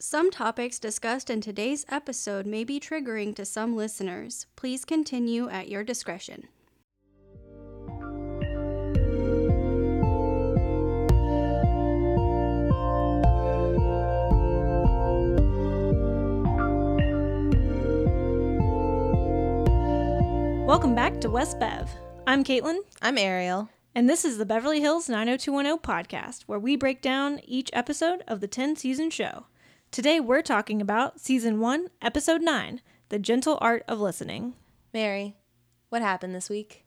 Some topics discussed in today's episode may be triggering to some listeners. Please continue at your discretion. Welcome back to West Bev. I'm Caitlin, I'm Ariel. and this is the Beverly Hills 90210 podcast, where we break down each episode of the 10 season show. Today we're talking about season 1, episode 9, The Gentle Art of Listening. Mary, what happened this week?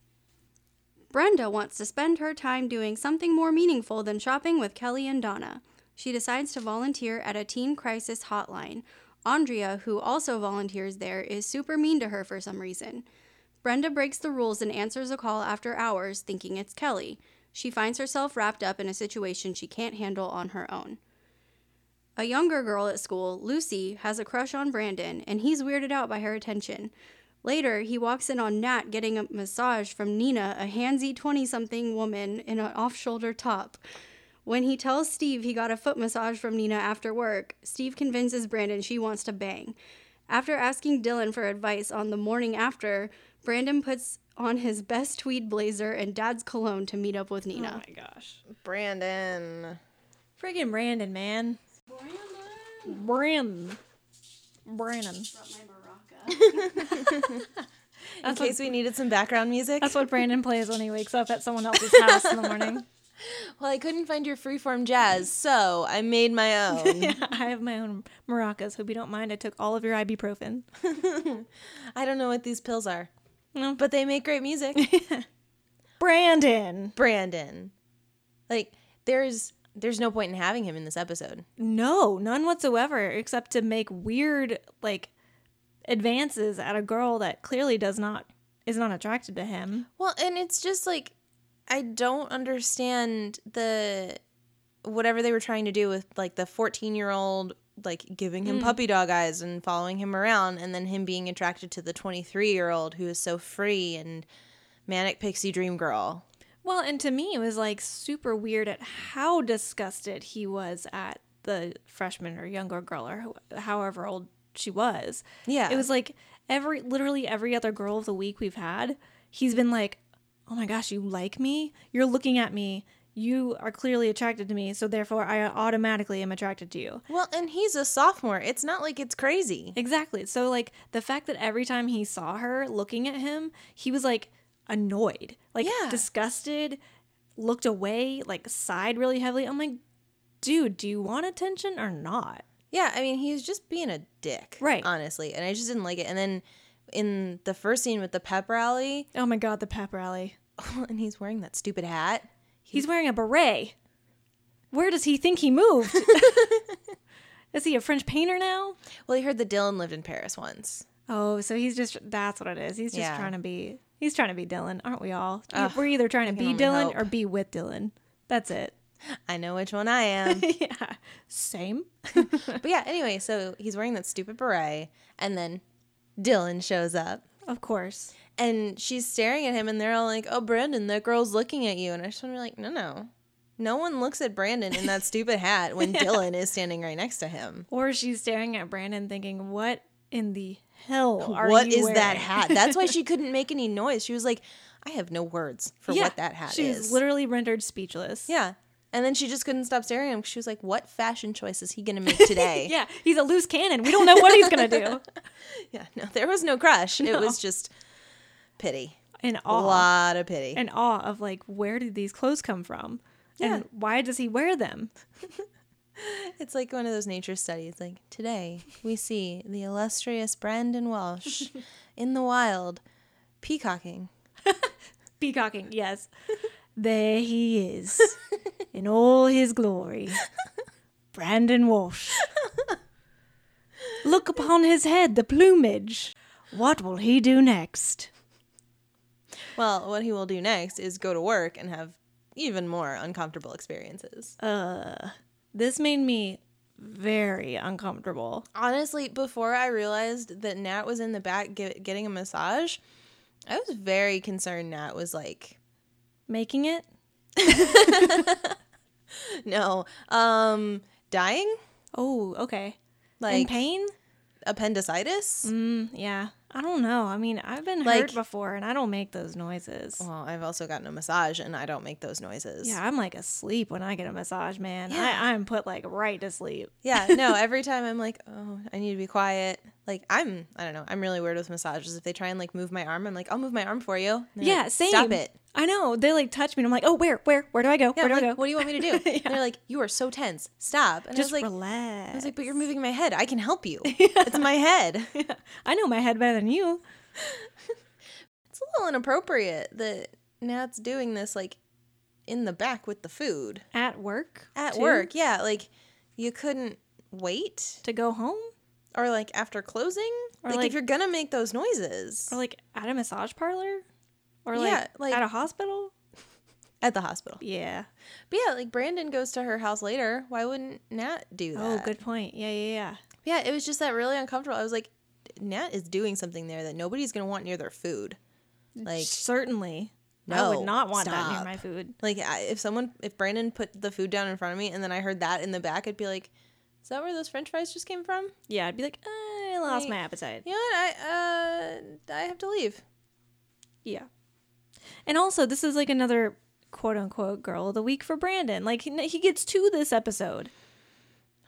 Brenda wants to spend her time doing something more meaningful than shopping with Kelly and Donna. She decides to volunteer at a teen crisis hotline. Andrea, who also volunteers there, is super mean to her for some reason. Brenda breaks the rules and answers a call after hours, thinking it's Kelly. She finds herself wrapped up in a situation she can't handle on her own. A younger girl at school, Lucy, has a crush on Brandon, and he's weirded out by her attention. Later, he walks in on Nat getting a massage from Nina, a handsy 20 something woman in an off shoulder top. When he tells Steve he got a foot massage from Nina after work, Steve convinces Brandon she wants to bang. After asking Dylan for advice on the morning after, Brandon puts on his best tweed blazer and dad's cologne to meet up with Nina. Oh my gosh. Brandon. Friggin' Brandon, man. Brandon. Brandon. In That's case we needed some background music. That's what Brandon plays when he wakes up at someone else's house in the morning. Well, I couldn't find your freeform jazz, so I made my own. yeah, I have my own maracas. Hope you don't mind. I took all of your ibuprofen. I don't know what these pills are, No. but they make great music. Brandon. Brandon. Like there's there's no point in having him in this episode. No, none whatsoever, except to make weird like advances at a girl that clearly does not is not attracted to him. Well, and it's just like I don't understand the whatever they were trying to do with like the 14-year-old like giving him mm. puppy dog eyes and following him around and then him being attracted to the 23-year-old who is so free and manic pixie dream girl. Well, and to me, it was like super weird at how disgusted he was at the freshman or younger girl or however old she was. Yeah. It was like every, literally every other girl of the week we've had, he's been like, oh my gosh, you like me? You're looking at me. You are clearly attracted to me. So therefore, I automatically am attracted to you. Well, and he's a sophomore. It's not like it's crazy. Exactly. So like the fact that every time he saw her looking at him, he was like annoyed, like Yeah. disgusted, looked away, like sighed really heavily. I'm like, dude, do you want attention or not? Yeah, I mean, he's just being a dick. Right. Honestly. And I just didn't like it. And then in the first scene with the pep rally, Oh my god, the pep rally. and he's wearing that stupid hat. He's wearing a beret. Where does he think he moved? Is he a French painter now? Well, he heard that Dylan lived in Paris once. Oh, so he's just that's what it is. He's just Yeah. trying to be he's trying to be Dylan, aren't we all? Ugh, We're either trying to be Dylan hope. or be with Dylan. That's it. I know which one I am. yeah. Same. but yeah, anyway, so he's wearing that stupid beret, and then Dylan shows up. Of course. And she's staring at him, and they're all like, "Oh, Brandon, that girl's looking at you." And I just want to be like, "No, no, no one looks at Brandon in that stupid hat when Dylan is standing right next to him. Or she's staring at Brandon thinking, What in the hell are What is that hat? That's why she couldn't make any noise. She was like, "I have no words for Yeah, what that hat she is." was literally rendered speechless. yeah, and then she just couldn't stop staring at him. She was like, "What fashion choice is he going to make today?" Yeah, he's a loose cannon. We don't know what he's gonna do. yeah. No, there was no crush. It was just pity. In A lot of pity. In awe of like, where did these clothes come from? And why does he wear them? It's like one of those nature studies. Like today, we see the illustrious Brandon Walsh in the wild, peacocking. Peacocking, yes. there he is. In all his glory. Brandon Walsh. Look upon his head, the plumage. What will he do next? Well, what he will do next is go to work and have even more uncomfortable experiences. Uh, this made me very uncomfortable. Honestly, before I realized that Nat was in the back get, getting a massage, I was very concerned Nat was like, Making it? no, um, dying. Oh, okay. Like In pain? appendicitis. Mm, yeah. I don't know. I mean, I've been Like- hurt before and I don't make those noises. Well, I've also gotten a massage and I don't make those noises. Yeah, I'm like asleep when I get a massage, man. Yeah. I, I'm put like right to sleep. Yeah, no, every time I'm like, oh, I need to be quiet. Like, I'm, I don't know, I'm really weird with massages. If they try and like move my arm, I'm like, I'll move my arm for you. Yeah, like, same. Stop it. I know. They like touch me and I'm like, oh, where, where, where do I go? Yeah, where do like, I go? what do you want me to do? And they're like, you are so tense. Stop. And Just I was like, relax. I was like, but you're moving my head. I can help you. It's my head. I know my head better than you. It's a little inappropriate that Nat's doing this like in the back with the food At work? at too? work. Yeah, like you couldn't wait To go home? Or like after closing. Or, like, like- if you're gonna make those noises Or like at a massage parlor? Or like, Yeah, like- at a hospital? at the hospital. Yeah. But yeah, like Brandon goes to her house later. Why wouldn't Nat do oh, that? Oh, good point. Yeah, yeah, yeah. Yeah, it was just that really uncomfortable. I was like, Nat is doing something there that nobody's gonna want near their food. Like, Certainly. I would not want that near my food. like I, if someone, if Brandon put the food down in front of me and then I heard that in the back, I'd be like, is that where those French fries just came from? Yeah, I'd be like, I lost Like- my appetite. You know what? I uh, I have to leave. Yeah. And also, this is like another quote unquote girl of the week for Brandon. Like, he he gets two this episode.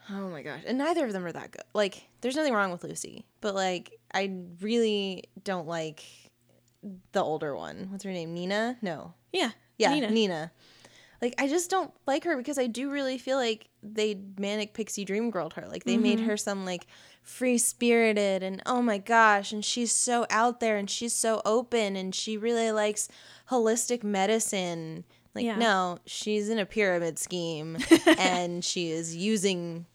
Oh my gosh. And neither of them are that good. Like, there's nothing wrong with Lucy, but like, I really don't like the older one. What's her name? Nina? No. Yeah. Yeah, Nina. Nina. Like, I just don't like her because I do really feel like they manic pixie dream girled her. Like, they made Mm-hmm. her some like free spirited and oh my gosh, and she's so out there and she's so open and she really likes holistic medicine. Like, Yeah. no, she's in a pyramid scheme and she is using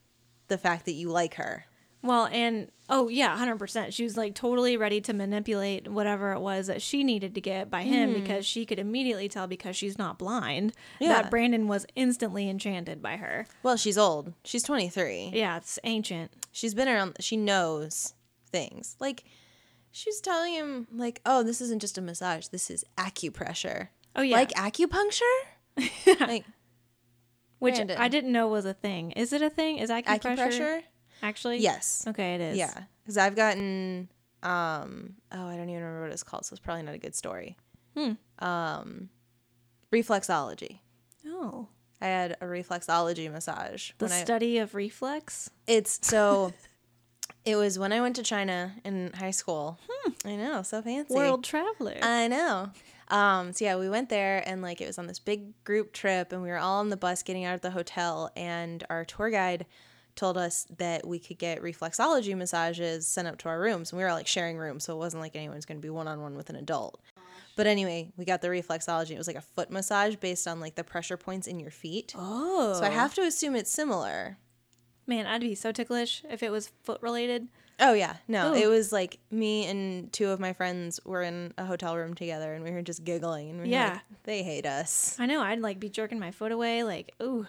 the fact that you like her. Well, and oh yeah, hundred percent. She was like totally ready to manipulate whatever it was that she needed to get by him mm. because she could immediately tell because she's not blind Yeah. that Brandon was instantly enchanted by her. Well, she's old. She's 23. Yeah, it's ancient. She's been around. She knows things. Like she's telling him, like, "Oh, this isn't just a massage. This is acupressure. Oh yeah, Like acupuncture. like which Brandon. I didn't know was a thing. Is it a thing? Is acupressure, acupressure. Actually? Yes. Okay, it is. Yeah. Because I've gotten. Um. Oh, I don't even remember what it's called. So it's probably not a good story. Hmm. Um. Reflexology. Oh, I had a reflexology massage the when I study of reflex. It's so. it was when I went to China in high school. I know, so fancy. World traveler. I know. Um, so yeah, we went there and like it was on this big group trip and we were all on the bus getting out of the hotel and our tour guide told us that we could get reflexology massages sent up to our rooms. And we were like sharing rooms, so it wasn't like anyone's gonna be one on one with an adult. But anyway, we got the reflexology. It was like a foot massage based on like the pressure points in your feet. oh, So I oh. have to assume it's similar. man, I'd be so ticklish if it was foot related. Oh yeah, no, Ooh. it was like me and two of my friends were in a hotel room together, and we were just giggling, and we were Yeah. like, they hate us. I know. I'd like be jerking my foot away. Like, ooh,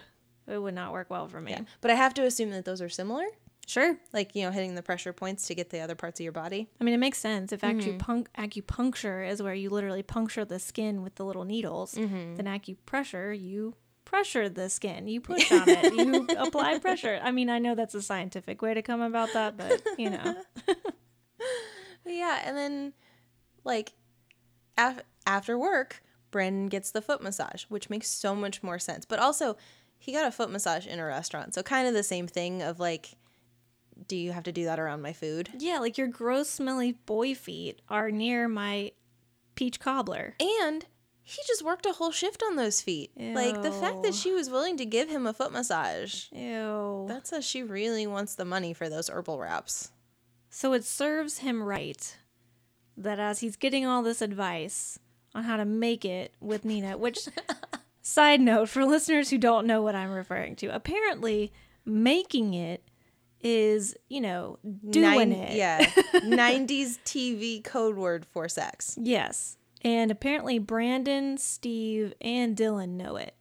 it would not work well for me. Yeah, but I have to assume that those are similar, Sure. like you know, hitting the pressure points to get the other parts of your body. I mean, it makes sense. If Mm-hmm. acupun- acupuncture is where you literally puncture the skin with the little needles, Mm-hmm. then acupressure, you pressure the skin. You push on it. You apply pressure. I mean, I know that's a scientific way to come about that, but you know. But yeah, and then like af- after work, Brandon gets the foot massage, which makes so much more sense. But also, he got a foot massage in a restaurant, so kind of the same thing of like, do you have to do that around my food? Yeah, like your gross, smelly boy feet are near my peach cobbler. And he just worked a whole shift on those feet. Like the fact that she was willing to give him a foot massage. Ew. That says she really wants the money for those herbal wraps. So it serves him right that as he's getting all this advice on how to make it with Nina, which, side note, for listeners who don't know what I'm referring to, apparently making it is, you know, doing Nine- it. Yeah. 90s TV code word for sex. Yes. And apparently Brandon, Steve, and Dylan know it.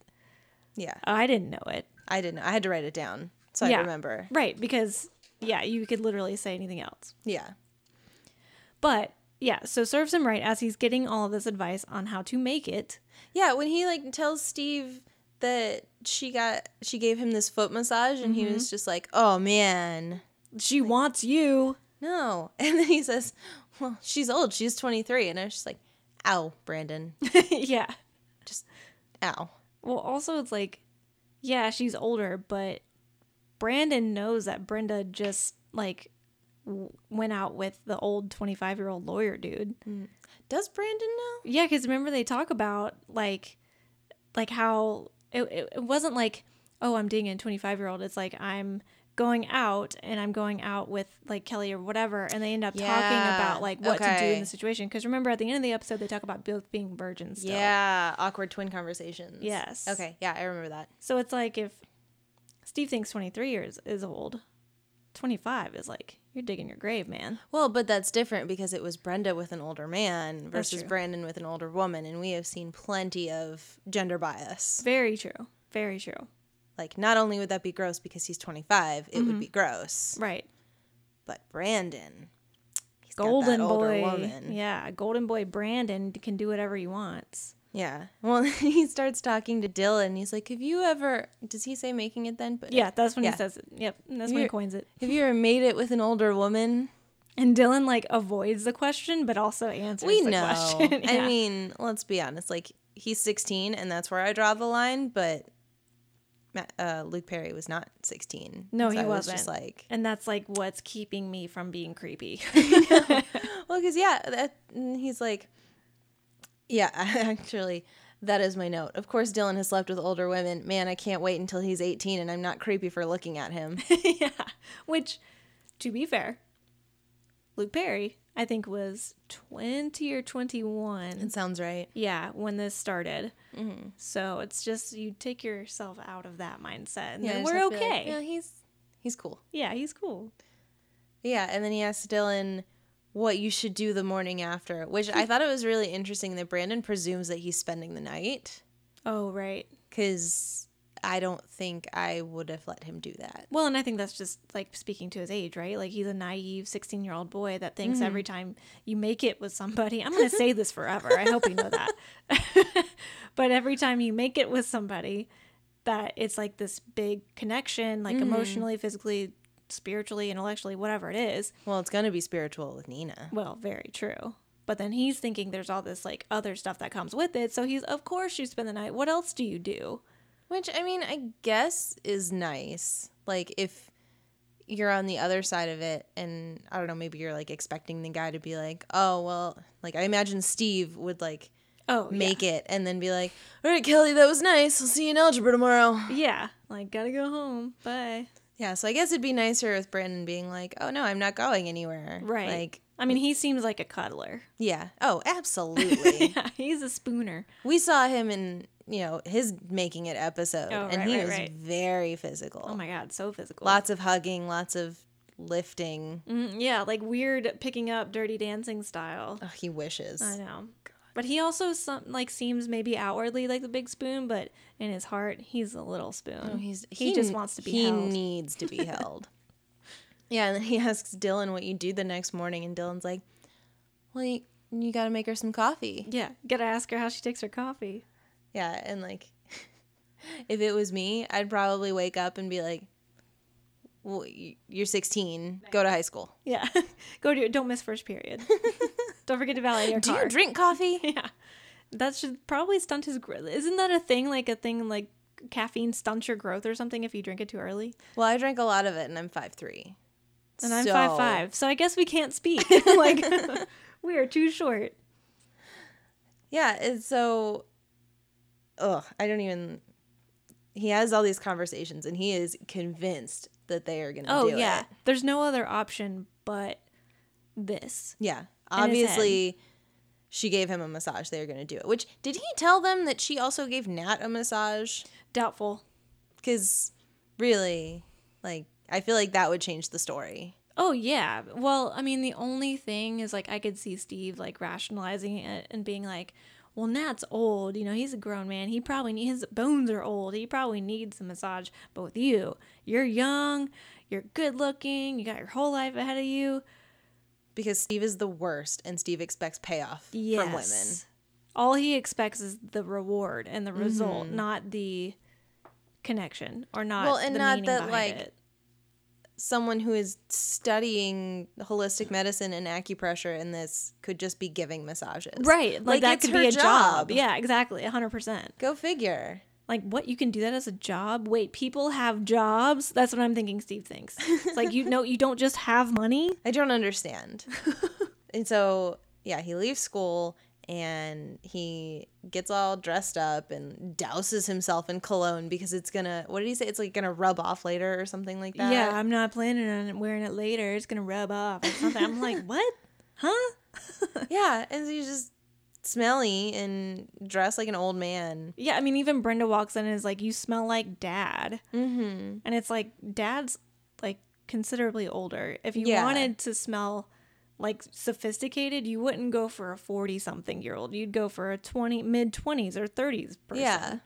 Yeah. I didn't know it. I didn't. I had to write it down so Yeah. I remember. Right, because, yeah, you could literally say anything else. Yeah. But, yeah, so serves him right as he's getting all of this advice on how to make it. Yeah, when he like tells Steve that she got she gave him this foot massage and he Mm-hmm. was just like, "Oh man, She wants you. no. And then he says, well, she's old. She's 23. And I was just like, ow, Brandon. yeah. Just ow. Well, also it's like, yeah, she's older, but Brandon knows that Brenda just like w- went out with the old 25 year old lawyer dude. Does Brandon know? Yeah, because remember they talk about like, like how it, it, it wasn't like, oh, I'm dating a 25 year old. It's like I'm going out and I'm going out with like Kelly or whatever, and they end up talking about like what to do in the situation. Because remember at the end of the episode they talk about both being virgins. Still. Yeah. Awkward twin conversations. Yes. Okay. Yeah, I remember that. So it's like if Steve thinks 23 years is old, 25 is like you're digging your grave, man. Well, but that's different because it was Brenda with an older man versus. Brandon with an older woman. And we have seen plenty of gender bias. Very true. Very true. Like, not only would that be gross because he's 25, it would be Mm-hmm. gross. Right. But Brandon, he's Golden got that older boy. woman. Yeah, golden boy Brandon can do whatever he wants. Yeah. Well, he starts talking to Dylan. He's like, "Have you ever?" Does he say making it then? But Yeah, that's when Yeah. he says it. Yep, that's when he coins it. Have you ever made it with an older woman? And Dylan like avoids the question, but also answers we the know. question. I mean, let's be honest. Like, he's 16, and that's where I draw the line. But uh, Luke Perry was not 16. No, So he I was wasn't. just like, and that's like what's keeping me from being creepy. well, because yeah, that, he's like, yeah, actually. That is my note. Of course, Dylan has slept with older women. Man, I can't wait until he's 18 and I'm not creepy for looking at him. yeah. Which, to be fair, Luke Perry, I think, was 20 or 21. It sounds right. Yeah, when this started. Mm-hmm. So it's just you take yourself out of that mindset and Yeah, then we're be like, okay. yeah, he's he's cool. yeah, he's cool. Yeah, and then he asks Dylan what you should do the morning after, which I thought it was really interesting that Brandon presumes that he's spending the night Oh, right. because I don't think I would have let him do that. Well, and I think that's just like speaking to his age, right? Like he's a naive 16 year old boy that thinks mm-hmm. every time you make it with somebody, I'm going to say this forever. I hope you know that. but every time you make it with somebody, that it's like this big connection, like mm-hmm. emotionally, physically, spiritually, intellectually, whatever it is. Well, it's gonna be spiritual with Nina. Well, very true. But then he's thinking there's all this like other stuff that comes with it. So he's, of course, you spend the night. What else do you do? Which I mean, I guess is nice. Like if you're on the other side of it and I don't know, maybe you're like expecting the guy to be like, "Oh, well, like I imagine Steve would like Oh, make it and then be like, "All right, Kelly, that was nice. I'll see you in algebra tomorrow." yeah. yeah. Like, gotta go home. Bye. Yeah, so I guess it'd be nicer with Brandon being like, "Oh no, I'm not going anywhere." Right. Like, I mean, he seems like a cuddler. yeah. Oh, absolutely. yeah, he's a spooner. we saw him in, you know, his making it episode Oh, and right, he right, was right. very physical. Oh my god, so physical. Lots of hugging, lots of lifting. Mm, yeah, like weird picking up Dirty Dancing style. Oh, he wishes. I know. But he also some like seems maybe outwardly like the big spoon, but in his heart he's a little spoon. Oh, he's he, just wants to be held. he held. needs to be held. yeah, and then he asks Dylan what you do the next morning, and Dylan's like, "Well, you, you got to make her some coffee." yeah, gotta ask her how she takes her coffee. Yeah, and like, if it was me, I'd probably wake up and be like, well, "You're 16. Go to high school. Yeah, go to don't miss first period. don't forget to valet your Do car. you drink coffee?" Yeah, that should probably stunt his growth. Isn't that a thing? Like a thing like caffeine stunts your growth or something if you drink it too early. well, I drank a lot of it, and I'm five three. And I'm five five, so I guess we can't speak. like we are too short. Yeah, it's so. Ugh, I don't even. He has all these conversations, and he is convinced that they are gonna Oh do yeah, it. there's no other option but this. Yeah, obviously, she gave him a massage. They are gonna do it. Which did he tell them that she also gave Nat a massage? Doubtful. Because really, like, I feel like that would change the story. Oh yeah. Well, I mean, the only thing is like I could see Steve like rationalizing it and being like, "Well, Nat's old. You know, he's a grown man. He probably need, his bones are old. He probably needs a massage. But with you, you're young, you're good looking, you got your whole life ahead of you. Because Steve is the worst, and Steve expects payoff from women. All he expects is the reward and the result, not the connection or not Mm-hmm. Well, and the not that, like, it. Someone who is studying holistic medicine and acupressure and this could just be giving massages. Right. Like, that could be a job. Yeah, exactly. 100%. Go figure. Like, what? You can do that as a job? Wait, people have jobs? That's what I'm thinking Steve thinks. It's like, you know, you don't just have money. I don't understand. and so, yeah, he leaves school and he gets all dressed up and douses himself in cologne because it's gonna, what did he say? It's like gonna rub off later or something like that. Yeah, I'm not planning on wearing it later. It's to rub off or something. I'm like, what? Huh? Yeah. And so he's just smelly and dressed like an old man. Yeah, I mean, even Brenda walks in and is like, "You smell like dad," Mm-hmm. and it's like dad's like considerably older. If you Yeah. wanted to smell like sophisticated, you wouldn't go for a forty-something year old. You'd go for a twenty, mid twenties or thirties person. Yeah.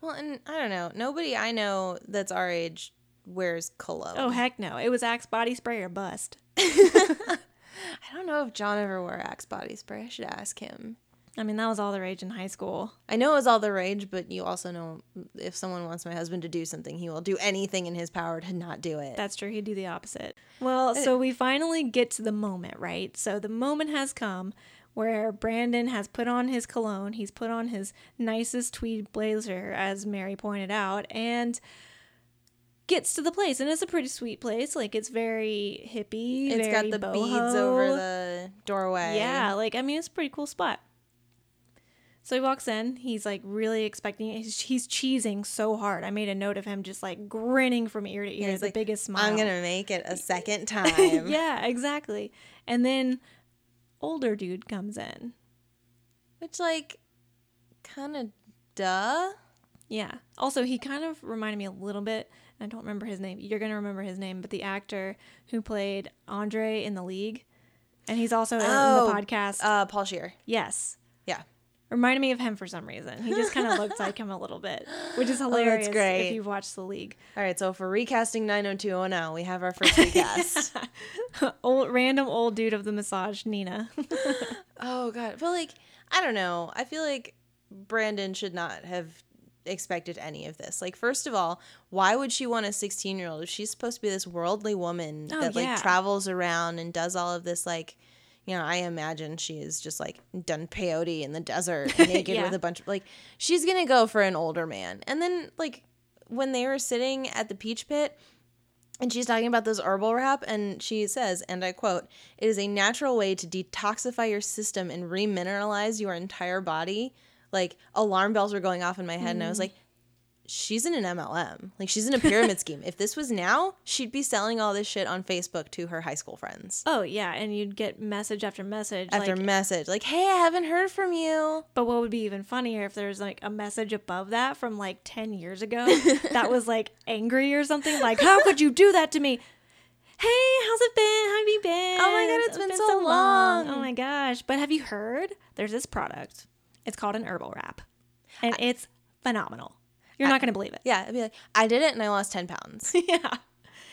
Well, and I don't know. Nobody I know that's our age wears cologne. Oh heck no! It was Axe body spray or bust. I don't know if John ever wore Axe body spray. I should ask him. I mean, that was all the rage in high school. I know it was all the rage, but you also know if someone wants my husband to do something, he will do anything in his power to not do it. That's true. He'd do the opposite. Well, uh, so we finally get to the moment, right? So the moment has come where Brandon has put on his cologne. He's put on his nicest tweed blazer, as Mary pointed out, and gets to the place. And it's a pretty sweet place. Like it's very hippie. it's got the boho. beads over the doorway. Yeah, like I mean, it's a pretty cool spot. So he walks in. He's like really expecting. He's, he's cheesing so hard. I made a note of him just like grinning from ear to ear, he's the like, biggest smile. I'm gonna make it a second time. yeah, exactly. And then older dude comes in. Which like kind of duh. Yeah. Also, he kind of reminded me a little bit. I don't remember his name. You're gonna remember his name, but the actor who played Andre in the League, and he's also in Oh, the podcast. Uh, Paul Scheer. yes. Yeah. Reminded me of him for some reason. He just kind of looked like him a little bit, which is oh, hilarious Oh, great. if you've watched the league. All right, so for recasting 90210, we have our first recast. old random old dude of the massage, Nina. oh god. But like, I don't know. I feel like Brandon should not have expected any of this. Like, first of all, why would she want a 16 year old if she's supposed to be this worldly woman Oh, that like yeah. travels around and does all of this like you know, I imagine she is just like done peyote in the desert naked Yeah. with a bunch of like she's gonna go for an older man. And then like when they were sitting at the peach pit and she's talking about this herbal wrap and she says, and I quote, it is a natural way to detoxify your system and remineralize your entire body. Like alarm bells were going off in my head and I was mm. like, she's in an MLM. Like she's in a pyramid scheme. If this was now, she'd be selling all this shit on Facebook to her high school friends. oh yeah, and you'd get message after message. After like, message, like, hey, I haven't heard from you. But what would be even funnier if there's like a message above that from like 10 years ago that was like angry or something? Like, how could you do that to me? Hey, how's it been? How have you been? Oh my God, it's been so long. Oh my gosh. But have you heard? There's this product. It's called an herbal wrap. And it's phenomenal. You're not going to believe it. Yeah, I'd be like, I did it and I lost 10 pounds. yeah.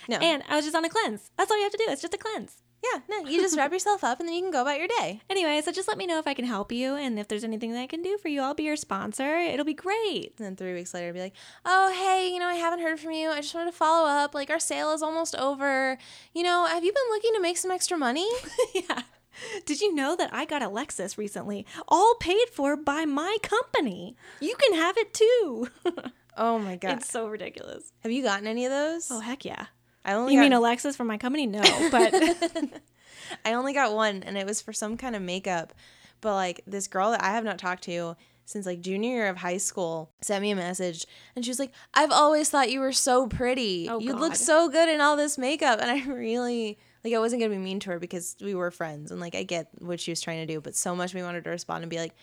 No. And I was just on a cleanse. That's all you have to do. It's just a cleanse. yeah, no, you just wrap yourself up and then you can go about your day. Anyway, so just let me know if I can help you and if there's anything that I can do for you. I'll be your sponsor. It'll be great. And then three weeks later, I'd be like, oh, hey, you know, I haven't heard from you. I just wanted to follow up. Like, our sale is almost over. You know, have you been looking to make some extra money? yeah. Did you know that I got a Lexus recently, all paid for by my company? You can have it too. Oh my God. it's so ridiculous. have you gotten any of those? Oh heck yeah! I only You got, mean a Lexus from my company? No, but I only got one, and it was for some kind of makeup. But like this girl that I have not talked to since like junior year of high school sent me a message, and she was like, "I've always thought you were so pretty. Oh, you look so good in all this makeup." And I really like I wasn't gonna be mean to her because we were friends, and like I get what she was trying to do, but so much we wanted to respond and be like,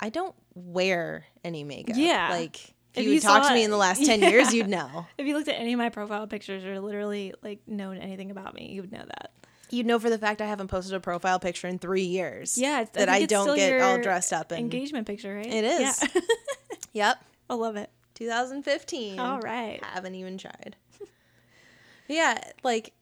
"I don't wear any makeup." Yeah. like. If If you you would talk saw to me in the last 10 Yeah. years, you'd know. if you looked at any of my profile pictures or literally like known anything about me, you would know that. You'd know for the fact I haven't posted a profile picture in three years. Yeah, it's- that I, don't get all dressed up in. Engagement picture, right? It is. Yeah. Yep, I love it. 2015. All right. Haven't even tried. yeah, like,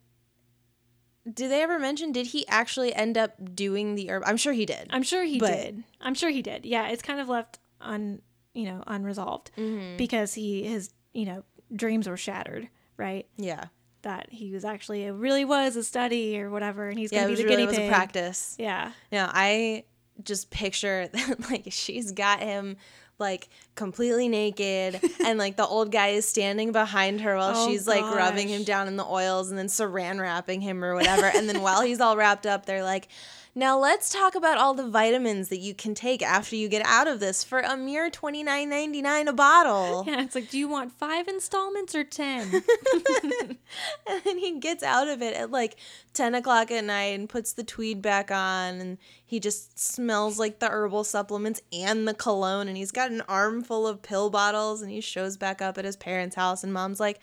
did they ever mention? Did he actually end up doing the herb? I'm sure he did. I'm sure he But- did. I'm sure he did. Yeah, it's kind of left un, you know, unresolved Mm-hmm. because he his, you know, dreams were shattered, right? yeah, that he was actually it really was a study or whatever, and he's Yeah, gonna it be the really guinea was a practice. Yeah, No, I just picture that like she's got him like completely naked and like the old guy is standing behind her while Oh, she's like rubbing him down in the oils and then saran wrapping him or whatever. And then while he's all wrapped up they're like now let's talk about all the vitamins that you can take after you get out of this for a mere twenty nine ninety nine a bottle. yeah. It's like, do you want five installments or ten? And then he gets out of it at like 10 o'clock at night and puts the tweed back on. And he just smells like the herbal supplements and the cologne. And he's got an armful of pill bottles. And he shows back up at his parents' house. And mom's like,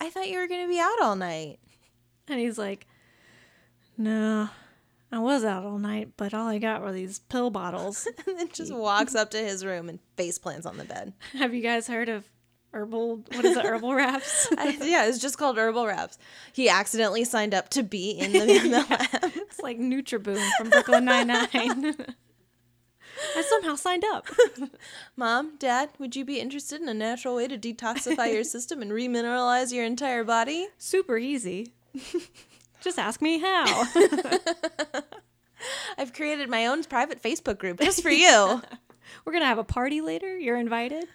I thought you were going to be out all night. and he's like, no, I was out all night, but all I got were these pill bottles. And then just walks up to his room and face plants on the bed. Have you guys heard of herbal? What is it? Herbal wraps? I- yeah, it's just called Herbal Wraps. He accidentally signed up to be in the, the lab. It's like Nutriboom from Brooklyn Nine Nine. I somehow signed up. Mom, Dad, would you be interested in a natural way to detoxify your system and remineralize your entire body? Super easy. Just ask me how. I've created my own private Facebook group just for you. We're gonna have a party later. You're invited.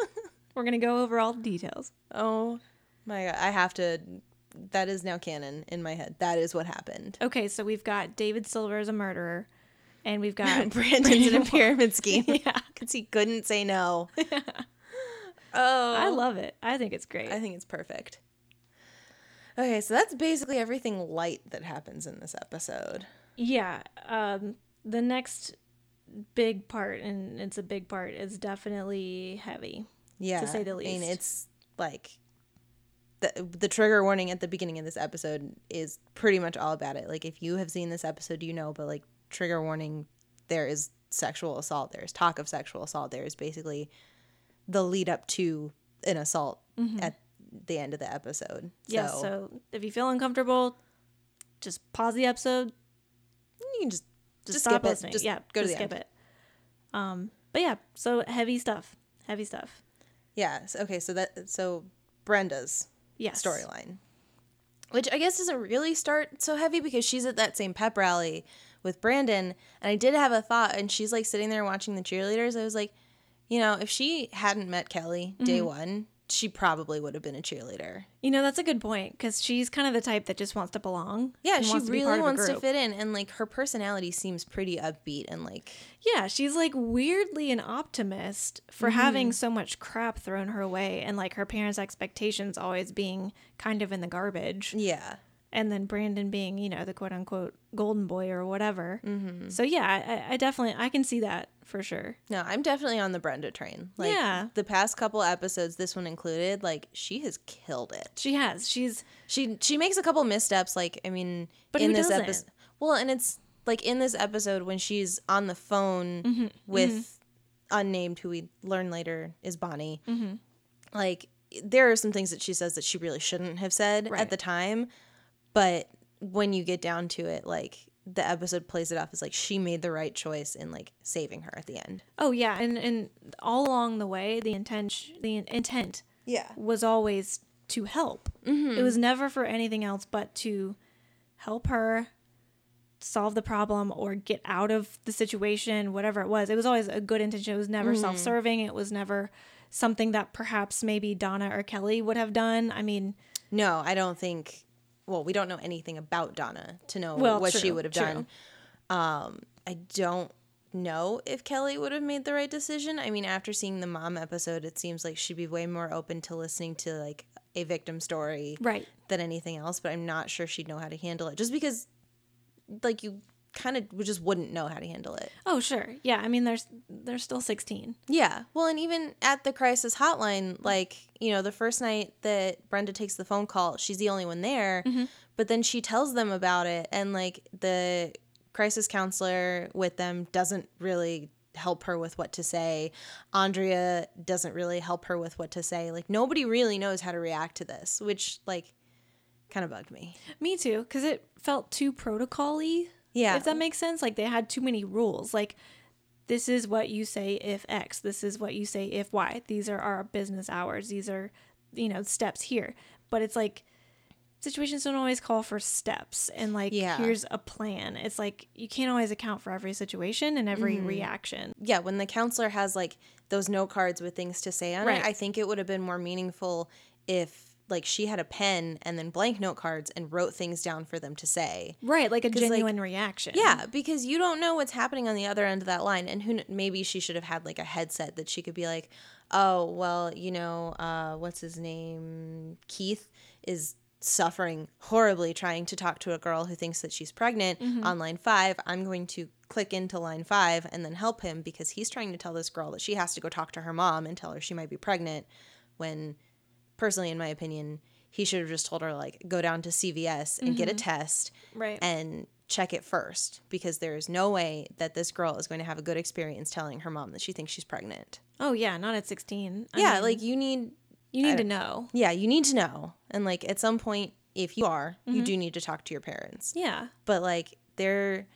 We're gonna go over all the details. oh my god, I have to. That is now canon in my head. That is what happened. Okay, so we've got David Silver as a murderer, and we've got Brandon's in a pyramid scheme Yeah, because he couldn't say no. Oh, I love it. I think it's great. I think it's perfect. Okay, so that's basically everything light that happens in this episode. Yeah. Um, the next big part, and it's a big part, is definitely heavy. Yeah, To say the least. I mean, it's like the the trigger warning at the beginning of this episode is pretty much all about it. Like, if you have seen this episode, you know. But like, trigger warning, there is sexual assault. There is talk of sexual assault. There is basically the lead up to an assault at the end of the episode. Yeah. so, So if you feel uncomfortable, just pause the episode. you can just Just, just stop listening. Just yeah. go to just the skip end. it. Um. But yeah. So heavy stuff. Heavy stuff. Yeah. so- Okay. So that so Brenda's Yes. storyline. Which I guess doesn't really start so heavy because she's at that same pep rally with Brandon. And I did have a thought, and she's like sitting there watching the cheerleaders. I was like, you know, if she hadn't met Kelly day Mm-hmm. one, she probably would have been a cheerleader. You know, that's a good point because she's kind of the type that just wants to belong. Yeah, she wants really part of a wants to fit in. And like her personality seems pretty upbeat and like, Yeah, she's like weirdly an optimist for Mm-hmm. having so much crap thrown her way and like her parents' expectations always being kind of in the garbage. yeah. And then Brandon being, you know, the quote unquote golden boy or whatever. Mm-hmm. So yeah, I, I definitely I can see that for sure. No, I'm definitely on the Brenda train. Like Yeah. the past couple episodes, this one included, like she has killed it. She has. She's She she makes a couple missteps. Like I mean, But in this episode, well, and it's like in this episode when she's on the phone Mm-hmm, with unnamed, who we learn later is Bonnie. Mm-hmm. Like there are some things that she says that she really shouldn't have said Right. at the time, but when you get down to it, like the episode plays it off as like she made the right choice in like saving her at the end. oh yeah, and and all along the way the intent the intent Yeah. was always to help. Mm-hmm. It was never for anything else but to help her solve the problem or get out of the situation, whatever it was. It was always a good intention. It was never mm-hmm. self serving. It was never something that perhaps maybe Donna or Kelly would have done. I mean, No, I don't think. Well, we don't know anything about Donna to know Well, what she would have done. Um, I don't know if Kelly would have made the right decision. I mean, after seeing the mom episode, it seems like she'd be way more open to listening to like a victim story right. than anything else. But I'm not sure she'd know how to handle it, just because, like, you kind of just wouldn't know how to handle it. Oh, sure. Yeah. I mean, there's they're still 16. Yeah. Well, and even at the crisis hotline, like, you know, the first night that Brenda takes the phone call, she's the only one there. Mm-hmm. But then she tells them about it. And, like, the crisis counselor with them doesn't really help her with what to say. Andrea doesn't really help her with what to say. Like, nobody really knows how to react to this, which, like, kind of bugged me. Me too, because it felt too protocol-y. Yeah. If that makes sense. Like they had too many rules. Like this is what you say if X. This is what you say if Y. These are our business hours. These are, you know, steps here. But it's like situations don't always call for steps and like Yeah. here's a plan. It's like you can't always account for every situation and every Mm-hmm. reaction. yeah, when the counselor has like those note cards with things to say on Right. it, I think it would have been more meaningful if like she had a pen and then blank note cards and wrote things down for them to say. Right, like a 'Cause, like- genuine reaction. Yeah, because you don't know what's happening on the other end of that line, and who maybe she should have had like a headset that she could be like, "Oh, well, you know, uh, what's his name? Keith is suffering horribly trying to talk to a girl who thinks that she's pregnant on line five. I'm going to click into line five and then help him because he's trying to tell this girl that she has to go talk to her mom and tell her she might be pregnant. When, personally, in my opinion, he should have just told her like go down to CVS and get a test Right. and check it first because there is no way that this girl is going to have a good experience telling her mom that she thinks she's pregnant. oh yeah, not at 16. I yeah, mean, like you need you need to know. yeah, you need to know. And like at some point if you are, Mm-hmm. you do need to talk to your parents. Yeah, But like there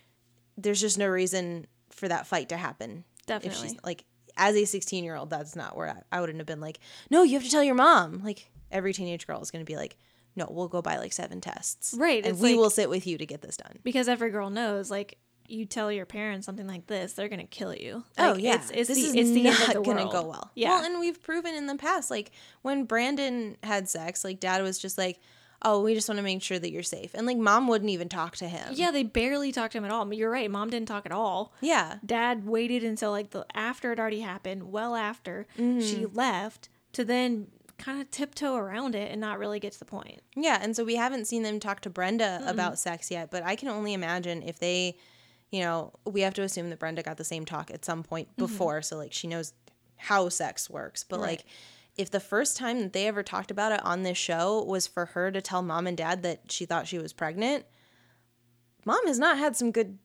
there's just no reason for that fight to happen. If definitely. she's like as a 16 year old, that's not where I, I wouldn't have been like, no, you have to tell your mom. Like every teenage girl is going to be like, no, we'll go buy like seven tests. Right, And we like- will sit with you to get this done. because every girl knows like you tell your parents something like this, they're gonna kill you. Oh yeah, it's, it's this the is it's the not of gonna go well. Yeah, Well, and we've proven in the past, like when Brandon had sex, like Dad was just like, "Oh, we just want to make sure that you're safe," and like Mom wouldn't even talk to him. yeah. They barely talked to him at all. You're right. Mom didn't talk at all. yeah, Dad waited until like the after it already happened, well after mm-hmm. she left, to then kind of tiptoe around it and not really get to the point. yeah. And so we haven't seen them talk to Brenda about sex yet, but I can only imagine if they, you know, we have to assume that Brenda got the same talk at some point mm-hmm. before, so like she knows how sex works. But like, if the first time that they ever talked about it on this show was for her to tell mom and dad that she thought she was pregnant, mom has not had some good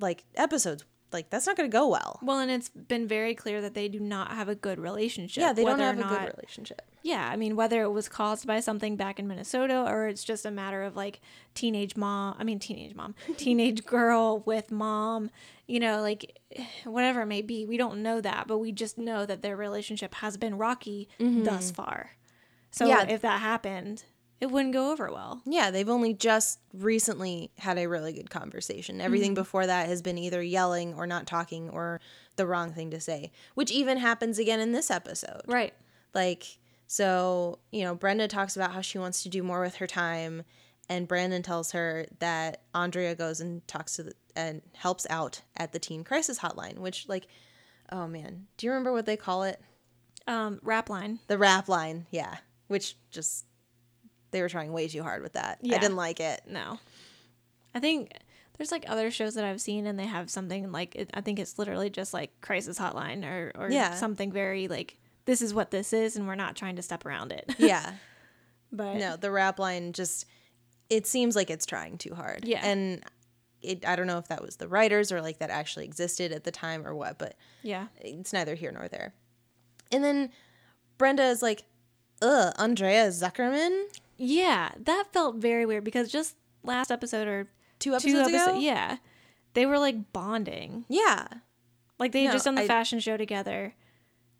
like episodes. Like that's not going to go well. Well, and it's been very clear that they do not have a good relationship. Yeah, they don't have a good relationship. Yeah, I mean, whether it was caused by something back in Minnesota or it's just a matter of like teenage mom, I mean, teenage mom, teenage girl with mom, you know, like whatever it may be. We don't know that, but we just know that their relationship has been rocky mm-hmm. thus far. So Yeah. if that happened, it wouldn't go over well. Yeah, they've only just recently had a really good conversation. Everything before that has been either yelling or not talking or the wrong thing to say, which even happens again in this episode. Right. Like, so, you know, Brenda talks about how she wants to do more with her time, and Brandon tells her that Andrea goes and talks to the, and helps out at the teen crisis hotline, which, like, oh man, do you remember what they call it? Um, rap line. The rap line, yeah, which just they were trying way too hard with that. I didn't like it. No. I think there's like other shows that I've seen and they have something like it, I think it's literally just like crisis hotline or or Yeah. something very like this is what this is and we're not trying to step around it. Yeah. but No, the rap line just it seems like it's trying too hard. Yeah. And it I don't know if that was the writers or like that actually existed at the time or what, but yeah. it's neither here nor there. And then Brenda is like, ugh, Andrea Zuckerman? Yeah, that felt very weird because just last episode or Two two episodes ago? yeah, they were like bonding. Yeah. Like they No, just on the I- fashion show together.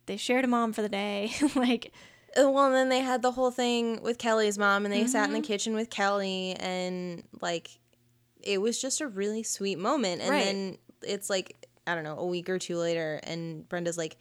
They shared a mom for the day. like Uh, Well, and then they had the whole thing with Kelly's mom, and they sat in the kitchen with Kelly, and like it was just a really sweet moment. And Right. then it's like I don't know, a week or two later, and Brenda's like,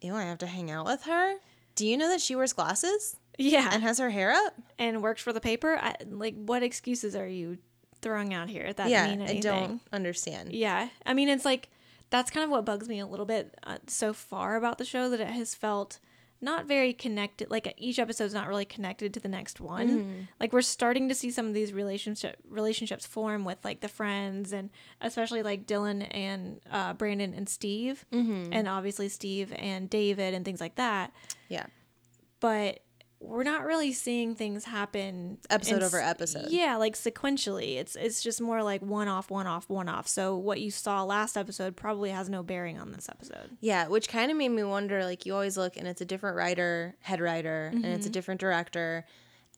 "Ew, I have to hang out with her." Do you know that she wears glasses yeah, and has her hair up? and works for the paper. I, like what excuses are you throwing out here that yeah, mean I don't understand. Yeah, I mean, it's like that's kind of what bugs me a little bit uh, so far about the show that it has felt not very connected. Like each episode's not really connected to the next one. Mm-hmm. Like we're starting to see some of these relationship relationships form with like the friends and especially like Dylan and uh, Brandon and Steve, Mm-hmm. and obviously Steve and David and things like that. Yeah, But we're not really seeing things happen Episode in over episode. Yeah, like sequentially. It's it's just more like one off, one off, one off. So what you saw last episode probably has no bearing on this episode. yeah, which kind of made me wonder. Like you always look, and it's a different writer, head writer, and it's a Mm-hmm. different director.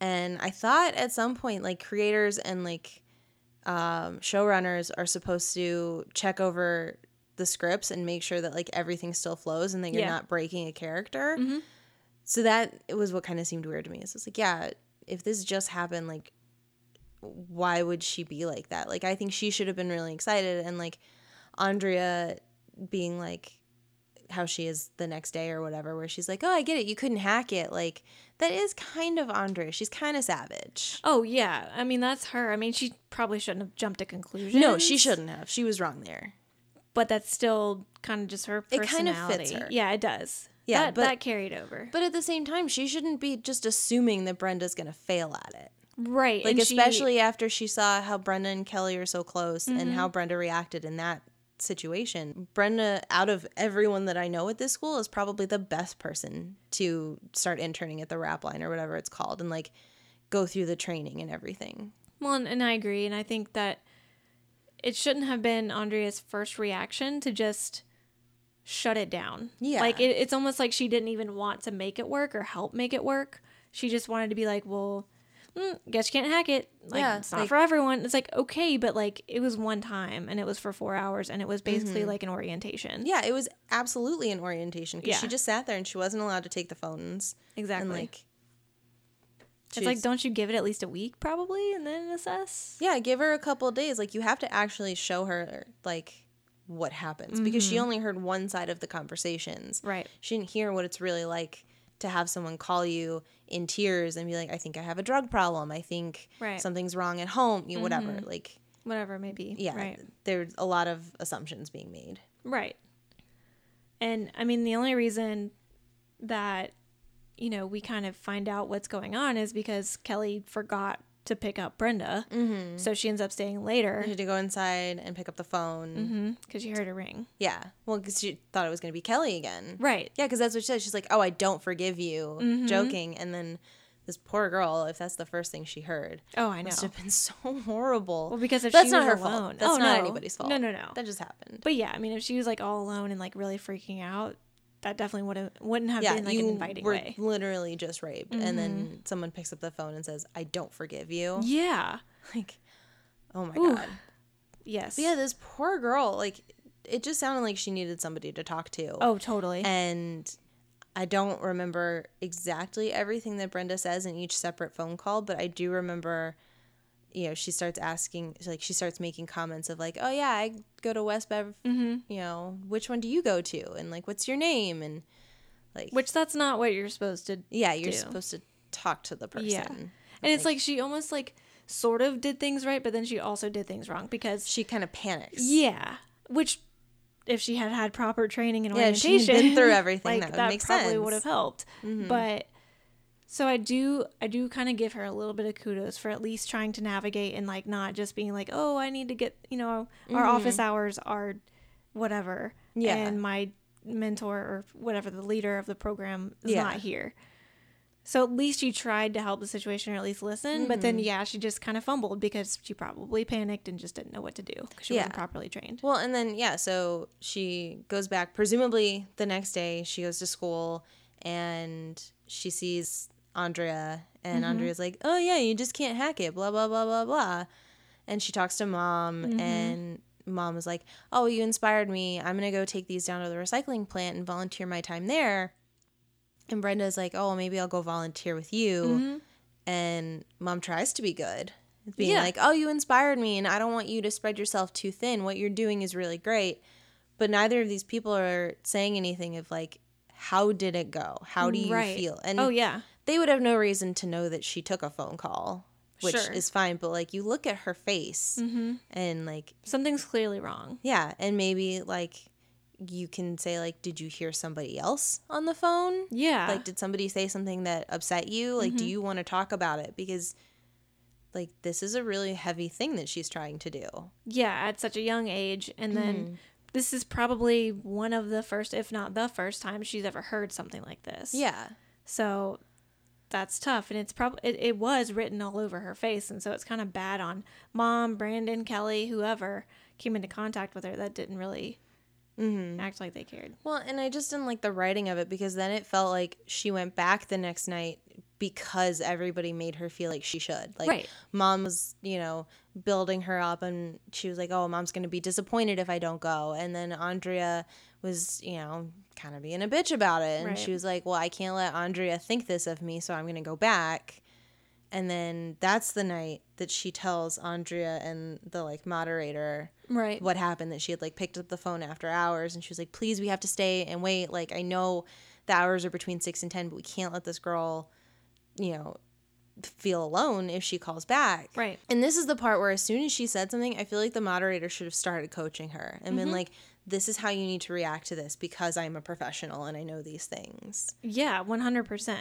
And I thought at some point, like creators and like um, showrunners are supposed to check over the scripts and make sure that like everything still flows and that you're Yeah. not breaking a character. Mhm. So that it was what kind of seemed weird to me. So it's like, yeah, if this just happened like why would she be like that? Like I think she should have been really excited and like Andrea being like how she is the next day or whatever where she's like, "Oh, I get it. You couldn't hack it." Like that is kind of Andrea. She's kind of savage. Oh yeah, I mean that's her. I mean she probably shouldn't have jumped to conclusions. No, she shouldn't have. She was wrong there. But that's still kind of just her It personality. kind of fits her. Yeah, it does. Yeah, that, but- that carried over. But at the same time, she shouldn't be just assuming that Brenda's going to fail at it. right, Like and she- especially after she saw how Brenda and Kelly are so close and Mm-hmm. how Brenda reacted in that situation. Brenda, out of everyone that I know at this school, is probably the best person to start interning at the rap line or whatever it's called and like go through the training and everything. Well, and, and I agree, and I think that it shouldn't have been Andrea's first reaction to just shut it down. Yeah. like it, it's almost like she didn't even want to make it work or help make it work. She just wanted to be like, well. Mm, guess you can't hack it. Like, Yeah, it's not like- for everyone. It's like okay, but like it was one time and it was for four hours and it was basically Mm-hmm. like an orientation. Yeah, it was absolutely an orientation because Yeah. she just sat there and she wasn't allowed to take the phones. exactly. And like, it's like, don't you give it at least a week probably and then assess? Yeah, give her a couple of days. Like you have to actually show her like what happens because she only heard one side of the conversations. Mm-hmm. Right. She didn't hear what it's really like to have someone call you in tears and be like, "I think I have a drug problem. I think Right. Mm-hmm. something's wrong at home." You know, whatever. Like, Whatever, maybe. yeah, Right. there's a lot of assumptions being made. Right. And I mean, the only reason that, you know, we kind of find out what's going on is because Kelly forgot to pick up Brenda. Mm-hmm. So she ends up staying later She had to go inside and pick up the phone. because she heard a ring. Yeah, well, because she thought it was going to be Kelly again. Right. Yeah, because that's what she said. She's like, "Oh, I don't forgive you," Mm-hmm. joking, and then this poor girl, if that's the first thing she heard, Oh, I know. must have been so horrible. Well, because if that's not her alone- fault. That's Oh, not no. anybody's fault. No, no, no. That just happened. But yeah, I mean, if she was like all alone and like really freaking out, that definitely would have wouldn't have yeah, been like an inviting were way. Mm-hmm. literally just raped, and then someone picks up the phone and says, "I don't forgive you." Yeah. Like, oh my Ooh. god. Yes. But yeah, this poor girl. Like, it just sounded like she needed somebody to talk to. Oh, totally. And I don't remember exactly everything that Brenda says in each separate phone call, but I do remember, you know, she starts asking, like, she starts making comments of, like, oh, yeah, I go to West Bev, Mm-hmm. you know, which one do you go to? And, like, what's your name? And, like, Which that's not what you're supposed to yeah, you're do. supposed to talk to the person. Yeah. And it's like she almost like sort of did things right, but then she also did things wrong because She kind of panics. yeah, which if she had had proper training and Yeah, if she'd orientation, been through everything, like, that would make probably sense. Mm-hmm. would have helped. But so I do, I do kind of give her a little bit of kudos for at least trying to navigate and like not just being like, oh, I need to get, you know, our office hours are whatever, Mm-hmm. Yeah. and my mentor or whatever the leader of the program is Yeah. not here. So at least she tried to help the situation or at least listen. But Mm-hmm. then, yeah, she just kind of fumbled because she probably panicked and just didn't know what to do because she wasn't properly trained. Well, and then yeah, so she goes back. Presumably the next day, she goes to school and she sees Andrea, and mm-hmm. Andrea's like, "Oh yeah, you just can't hack it." Blah blah blah blah blah. And she talks to mom, mm-hmm. and mom was like, "Oh, you inspired me. I'm gonna go take these down to the recycling plant and volunteer my time there." And Brenda's like, "Oh, maybe I'll go volunteer with you." Mm-hmm. And mom tries to be good, being Yeah. like, "Oh, you inspired me, and I don't want you to spread yourself too thin. What you're doing is really great." But neither of these people are saying anything of like, "How did it go? How do you Right. feel?" And oh, yeah. They would have no reason to know that she took a phone call, which Sure. is fine. But like, you look at her face, Mm-hmm. and like, Something's clearly wrong. yeah, and maybe like you can say like, "Did you hear somebody else on the phone?" Yeah. like did somebody say something that upset you like Mm-hmm. do you want to talk about it because like this is a really heavy thing that she's trying to do yeah, at such a young age. And then Mm-hmm. this is probably one of the first, if not the first time she's ever heard something like this. yeah So that's tough. And it's probably, it, it was written all over her face. And so it's kind of bad on mom, Brandon, Kelly, whoever came into contact with her that didn't really Mm-hmm. act like they cared. well and i just didn't like the writing of it because then it felt like she went back the next night because everybody made her feel like she should like Right. mom was you know building her up and she was like oh mom's gonna be disappointed if i don't go and then andrea was you know kind of being a bitch about it and Right. she was like well i can't let andrea think this of me so i'm gonna go back And then that's the night that she tells Andrea and the like moderator Right. what happened that she had like picked up the phone after hours and she was like please we have to stay and wait like i know the hours are between 6 and 10 but we can't let this girl you know feel alone if she calls back Right. and this is the part where as soon as she said something i feel like the moderator should have started coaching her and been mm-hmm. like this is how you need to react to this because i'm a professional and i know these things Yeah, 100%.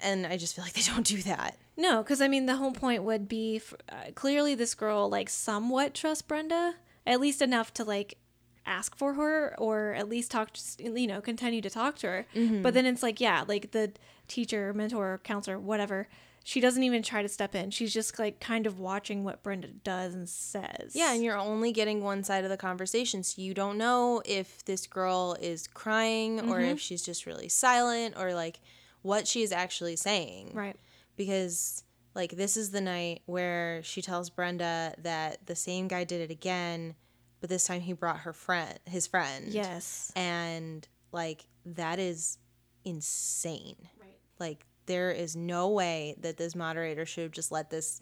and i just feel like they don't do that No, because I mean, the whole point would be uh, clearly this girl, like, somewhat trusts Brenda, at least enough to, like, ask for her or at least talk, to, you know, continue to talk to her. But then it's like, yeah, like the teacher, mentor, counselor, whatever, she doesn't even try to step in. She's just, like, kind of watching what Brenda does and says. Yeah, and you're only getting one side of the conversation. So you don't know if this girl is crying or if mm-hmm. she's just really silent or like what she is actually saying. Right. Because like this is the night where she tells Brenda that the same guy did it again, but this time he brought her friend, his friend. Yes. And like that is insane. Right. Like there is no way that this moderator should have just let this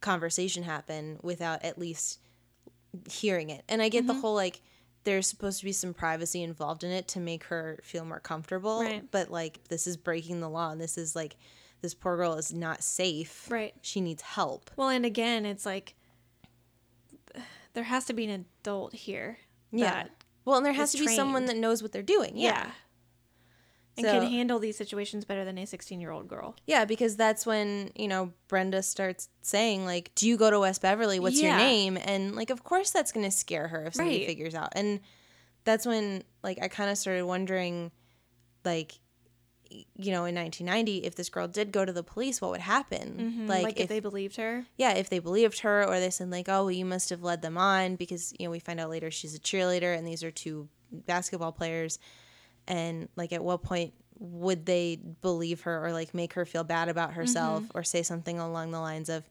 conversation happen without at least hearing it. And I get the mm-hmm. whole like there's supposed to be some privacy involved in it to make her feel more comfortable, Right. but like this is breaking the law and this is like this poor girl is not safe. Right. She needs help. Well, and again, it's like there has to be an adult here. Yeah. Well, and there has to be someone that knows what they're doing. Yeah. And So- can handle these situations better than a 16 year old girl. Yeah, because that's when, you know, Brenda starts saying, like, do you go to West Beverly? What's your name? And, like, of course that's going to scare her if somebody Right. figures out. And that's when, like, I kind of started wondering, like, you know, in 1990, if this girl did go to the police, what would happen? Mm-hmm. Like, Like, if, if, they believed her. yeah, if they believed her or they said, like, oh, well, you must have led them on because, you know, we find out later she's a cheerleader and these are two basketball players. And, like, at what point would they believe her or, like, make her feel bad about mm-hmm. herself or say something along the lines of,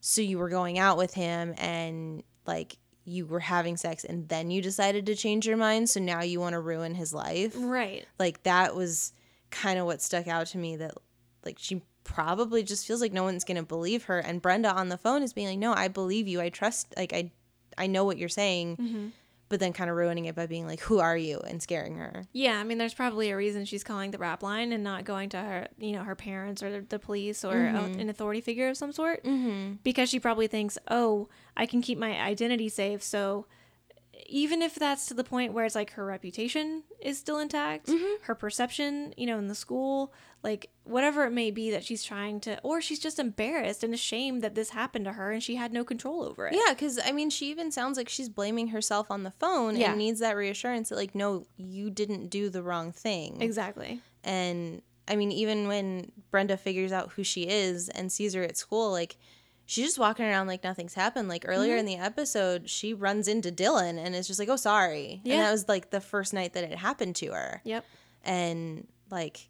so you were going out with him and, like, you were having sex and then you decided to change your mind. So now you want to ruin his life Right. like that was kind of what stuck out to me that like she probably just feels like no one's gonna believe her and brenda on the phone is being like no i believe you i trust like i i know what you're saying mm-hmm. But then kind of ruining it by being like who are you and scaring her Yeah. I mean, there's probably a reason she's calling the rap line and not going to her, you know, her parents or the, police or a- an authority figure of some sort. Mm-hmm. Because she probably thinks, oh, I can keep my identity safe. So even if that's to the point where it's like her reputation is still intact, mm-hmm. her perception, you know, in the school, like whatever it may be that she's trying to, or she's just embarrassed and ashamed that this happened to her and she had no control over it. yeah because i mean she even sounds like she's blaming herself on the phone Yeah. and needs that reassurance that like no you didn't do the wrong thing Exactly. And I mean, even when Brenda figures out who she is and sees her at school, like she's just walking around like nothing's happened. Like earlier Mm-hmm. in the episode, she runs into Dylan and is just like, "Oh, sorry." And Yeah. that was like the first night that it happened to her. Yep. And like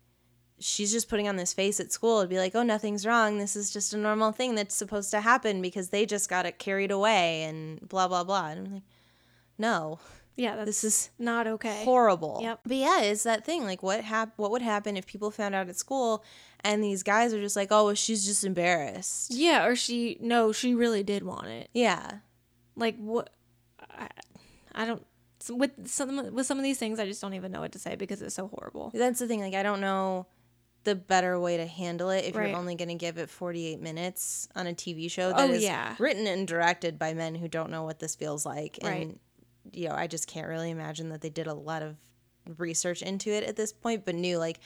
she's just putting on this face at school to be like, "Oh, nothing's wrong. This is just a normal thing that's supposed to happen because they just got it carried away and blah blah blah." And I'm like, "No, Yeah. That's this is not okay. horrible. Yep. But yeah, it's that thing. Like, what hap- What would happen if people found out at school, and these guys are just like, "Oh, well, she's just embarrassed." Yeah, or she no, she really did want it. Yeah, Like what? I, I don't with some with some of these things. I just don't even know what to say because it's so horrible. that's the thing. Like, I don't know the better way to handle it if Right. you're only going to give it 48 minutes on a TV show that Oh, is yeah. written and directed by men who don't know what this feels like. And, you know, I just can't really imagine that they did a lot of research into it at this point, but knew, like,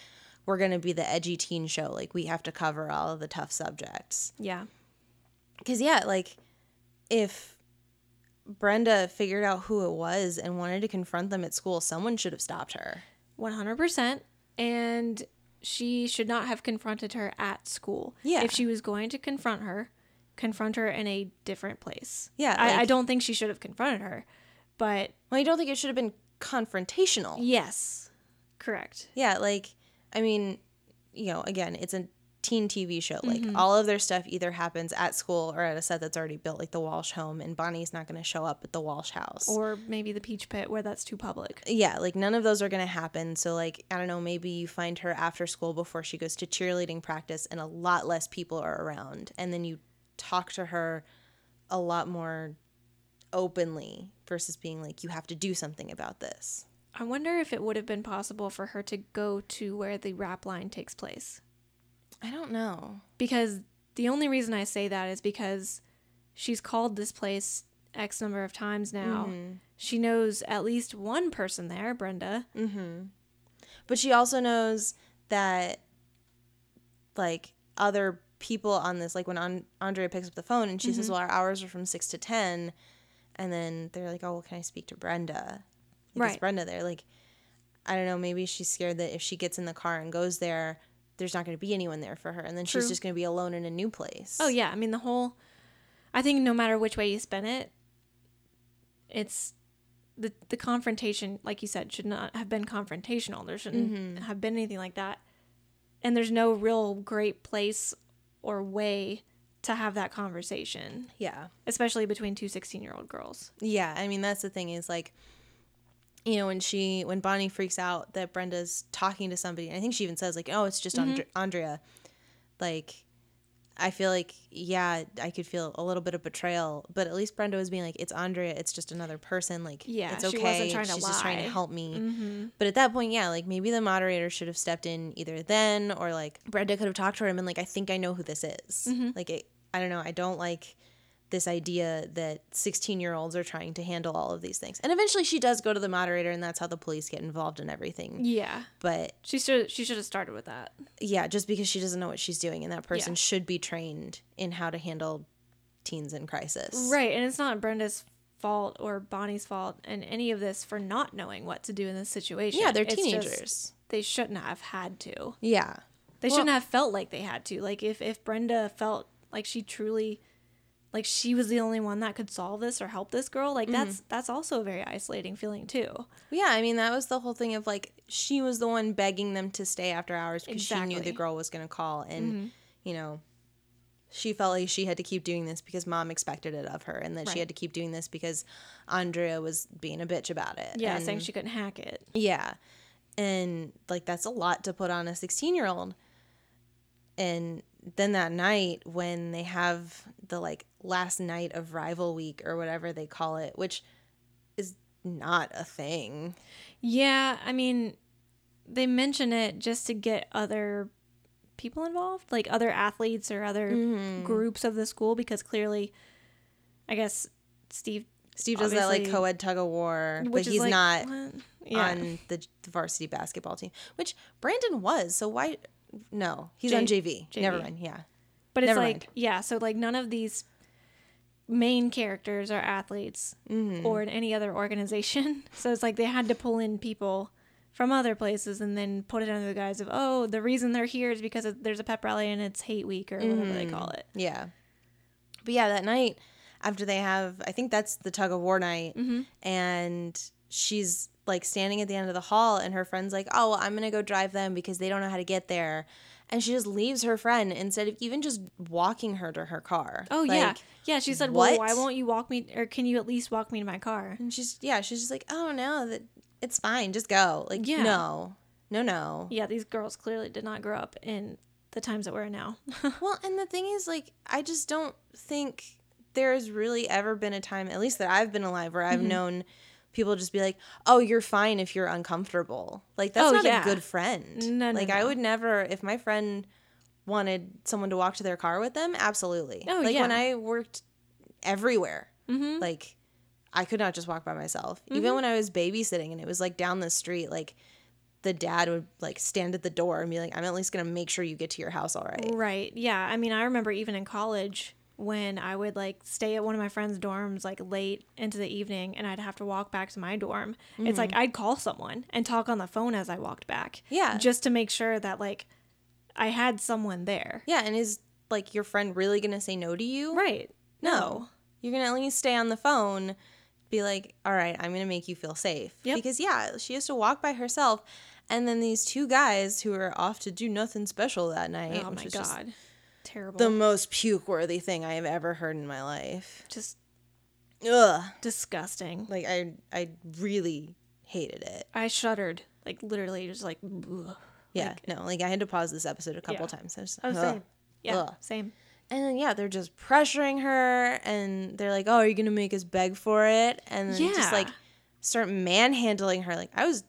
we're going to be the edgy teen show. Like, we have to cover all of the tough subjects. Yeah, Because, yeah, like, if Brenda figured out who it was and wanted to confront them at school, someone should have stopped her. one hundred percent. And she should not have confronted her at school. Yeah. if she was going to confront her, confront her in a different place. Yeah, I, I don't think she should have confronted her, but Well, I don't think it should have been confrontational. yes, correct. Yeah, like, I mean, you know, again, it's a teen TV show. Like Mm-hmm. all of their stuff either happens at school or at a set that's already built, like the Walsh home, and Bonnie's not going to show up at the Walsh house. Or maybe the Peach Pit where that's too public. yeah, like none of those are going to happen. So, like, I don't know, maybe you find her after school before she goes to cheerleading practice and a lot less people are around. And then you talk to her a lot more openly versus being like, you have to do something about this. I wonder if it would have been possible for her to go to where the rap line takes place. I don't know. Because the only reason I say that is because she's called this place X number of times now. Mm-hmm. She knows at least one person there, Brenda. But she also knows that, like, other people on this, like when An- Andrea picks up the phone and she says, Well, our hours are from 6 to 10. And then they're like, Oh, well, can I speak to Brenda? Like, Is Right. Brenda there? Like, I don't know. Maybe she's scared that if she gets in the car and goes there, there's not going to be anyone there for her. And then she's just going to be alone in a new place. Oh yeah, I mean the whole I think no matter which way you spin it, it's the the confrontation, like you said, should not have been confrontational. There shouldn't Mm-hmm. have been anything like that. And there's no real great place or way to have that conversation, Yeah. especially between two 16-year-old girls. Yeah, I mean that's the thing is like you know when she when Bonnie freaks out that Brenda's talking to somebody and I think she even says like oh it's just Mm-hmm. Andre- Andrea like I feel like yeah I could feel a little bit of betrayal but at least Brenda was being like it's Andrea it's just another person like Yeah, it's okay she wasn't trying to she's just trying to lie. Mm-hmm. help me but at that point yeah like maybe the moderator should have stepped in either then or like Brenda could have talked to her and been like I think I know who this is Mm-hmm. like it, I don't know I don't like this idea that 16 year olds are trying to handle all of these things. And eventually she does go to the moderator and that's how the police get involved in everything. Yeah. But She should she should have started with that. yeah, just because she doesn't know what she's doing and that person Yeah. should be trained in how to handle teens in crisis. Right, and it's not Brenda's fault or Bonnie's fault and any of this for not knowing what to do in this situation. Yeah, they're It's just teenagers. they shouldn't have had to. Yeah. They Well- shouldn't have felt like they had to. Like if if Brenda felt like she truly like she was the only one that could solve this or help this girl, like that's Mm-hmm. that's also a very isolating feeling too. Yeah, I mean that was the whole thing of like she was the one begging them to stay after hours because she knew the girl was going to call and you know she felt like she had to keep doing this because mom expected it of her and that she had to keep doing this because Andrea was being a bitch about it. Yeah, and, saying she couldn't hack it. Yeah. And like that's a lot to put on a 16-year-old. And then that night when they have the like last night of rival week or whatever they call it, which is not a thing. Yeah, I mean they mention it just to get other people involved, like other athletes or other Mm-hmm. groups of the school because clearly I guess Steve Steve does that like co-ed tug of war, but he's like, not? Yeah. on the varsity basketball team, which Brandon was. So why? No, he's on J- JV. Never mind. Yeah. But it's Never like, mind. yeah, so like none of these main characters are athletes Mm-hmm. or in any other organization. So it's like they had to pull in people from other places and then put it under the guise of, oh, the reason they're here is because there's a pep rally and it's hate week or whatever they call it. Yeah. But yeah, that night after they have, I think that's the tug of war night, Mm-hmm. and she's like standing at the end of the hall, and her friend's like, "Oh, well, I'm gonna go drive them because they don't know how to get there," and she just leaves her friend instead of even just walking her to her car. Oh, yeah. Like, Yeah, she said, well, why won't you walk me, or can you at least walk me to my car? And she's yeah, she's just like, "Oh no, that it's fine, just go." Like, Yeah. no, no, no. Yeah, these girls clearly did not grow up in the times that we're in now. Well, and the thing is, like, I just don't think there's really ever been a time, at least that I've been alive, where Mm-hmm. I've known people just be like, "Oh, you're fine if you're uncomfortable." Like that's Oh, not yeah. a good friend. No, no, like I would never, if my friend wanted someone to walk to their car with them, absolutely. Oh, like when. I worked everywhere, mm-hmm. like I could not just walk by myself. Even when I was babysitting and it was like down the street, like the dad would like stand at the door and be like, "I'm at least gonna make sure you get to your house all right." Right. Yeah. I mean, I remember even in college when I would like stay at one of my friends' dorms like late into the evening and I'd have to walk back to my dorm. It's like mm. I'd call someone and talk on the phone as I walked back. Yeah. Just to make sure that like I had someone there. Yeah, and is like your friend really gonna say no to you? Right. No. You're gonna at least stay on the phone, be like, all right, I'm gonna make you feel safe. Yep. Because yeah, she has to walk by herself. And then these two guys who are off to do nothing special that night. oh my is just god. Terrible. The most puke worthy thing I have ever heard in my life. just Ugh. disgusting. Like I I really hated it. I shuddered. Like literally just like ugh. Yeah. no, like I had to pause this episode a couple Yeah. times. I was Oh, ugh. same. Yeah, Ugh. same. And then yeah, they're just pressuring her and they're like, "Oh, are you going to make us beg for it?" And then just like start manhandling her. Like I was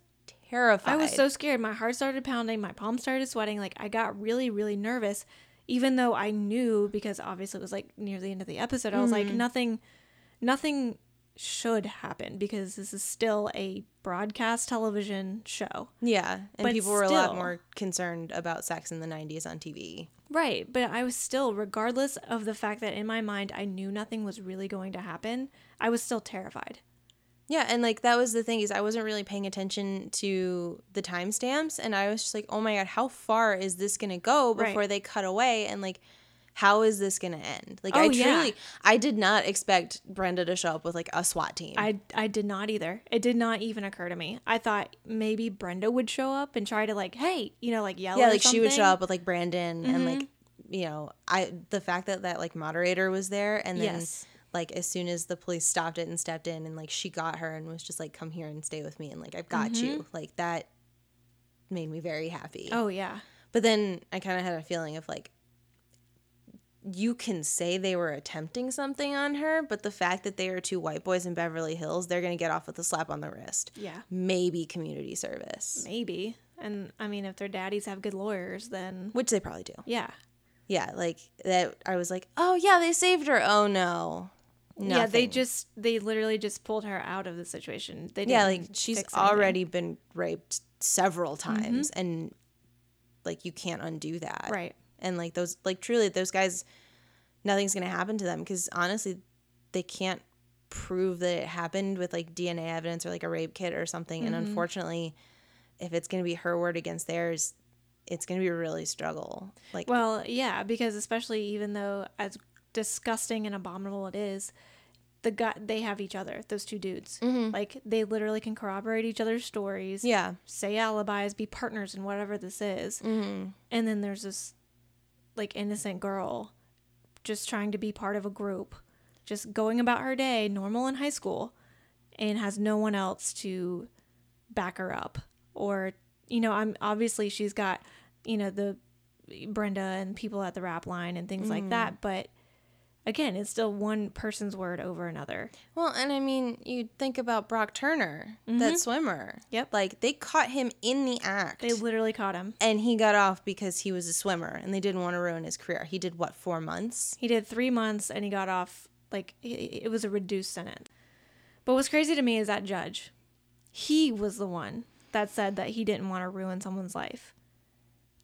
terrified. I was so scared. My heart started pounding. My palms started sweating. Like I got really, really nervous, even though I knew because obviously it was like near the end of the episode. I was Mm-hmm. like, nothing, nothing should happen because this is still a broadcast television show. Yeah, and But people were a lot more concerned about sex in the 90s on TV. Right. But I was still, regardless of the fact that in my mind I knew nothing was really going to happen, I was still terrified. Yeah, and like that was the thing is I wasn't really paying attention to the timestamps and I was just like, "Oh my god, how far is this going to go Right. before they cut away?" And like how is this going to end? Like Oh, I yeah. truly I did not expect Brenda to show up with like a SWAT team. I, I did not either. It did not even occur to me. I thought maybe Brenda would show up and try to like, hey, you know, like yell. yeah, like she would show. Mm-hmm. up with like Brandon and like you know, I the fact that that like moderator was there and then Yes. Like as soon as the police stopped it and stepped in and like she got her and was just like come here and stay with me and like I've got you. Mm-hmm. Like that made me very happy. Oh yeah. But then I kind of had a feeling of like, you can say they were attempting something on her, but the fact that they are two white boys in Beverly Hills, they're going to get off with a slap on the wrist. Yeah. Maybe community service, Maybe. And I mean, if their daddies have good lawyers, then which they probably do. yeah. Yeah, like that. I was like, oh, yeah, they saved her. Oh, no. Yeah, they just they literally just pulled her out of the situation. They Yeah, like she's. Mm-hmm. already been raped several times, and like you can't undo that. right. and like those like truly those guys nothing's gonna happen to them because honestly they can't prove that it happened with like dna evidence or like a rape kit or something and Mm-hmm. unfortunately if it's gonna be her word against theirs it's gonna be a really struggle like Well, yeah, because especially even though as disgusting and abominable it is, the guy they have each other. Those two dudes, like they literally can corroborate each other's stories. Mm-hmm. yeah say alibis, be partners in whatever this is. mm-hmm. And then there's this like innocent girl just trying to be part of a group, just going about her day, normal in high school, and has no one else to back her up. Or, you know, I'm obviously she's got, you know, the Brenda and people at the rap line and things like that, but again, it's still one person's word over another. well and i mean you think about brock turner that swimmer Mm-hmm. Yep. like they caught him in the act They literally caught him. and he got off because he was a swimmer and they didn't want to ruin his career he did what four months He did three months and he got off, like, it was a reduced sentence. But what's crazy to me is that judge. He was the one that said that he didn't want to ruin someone's life.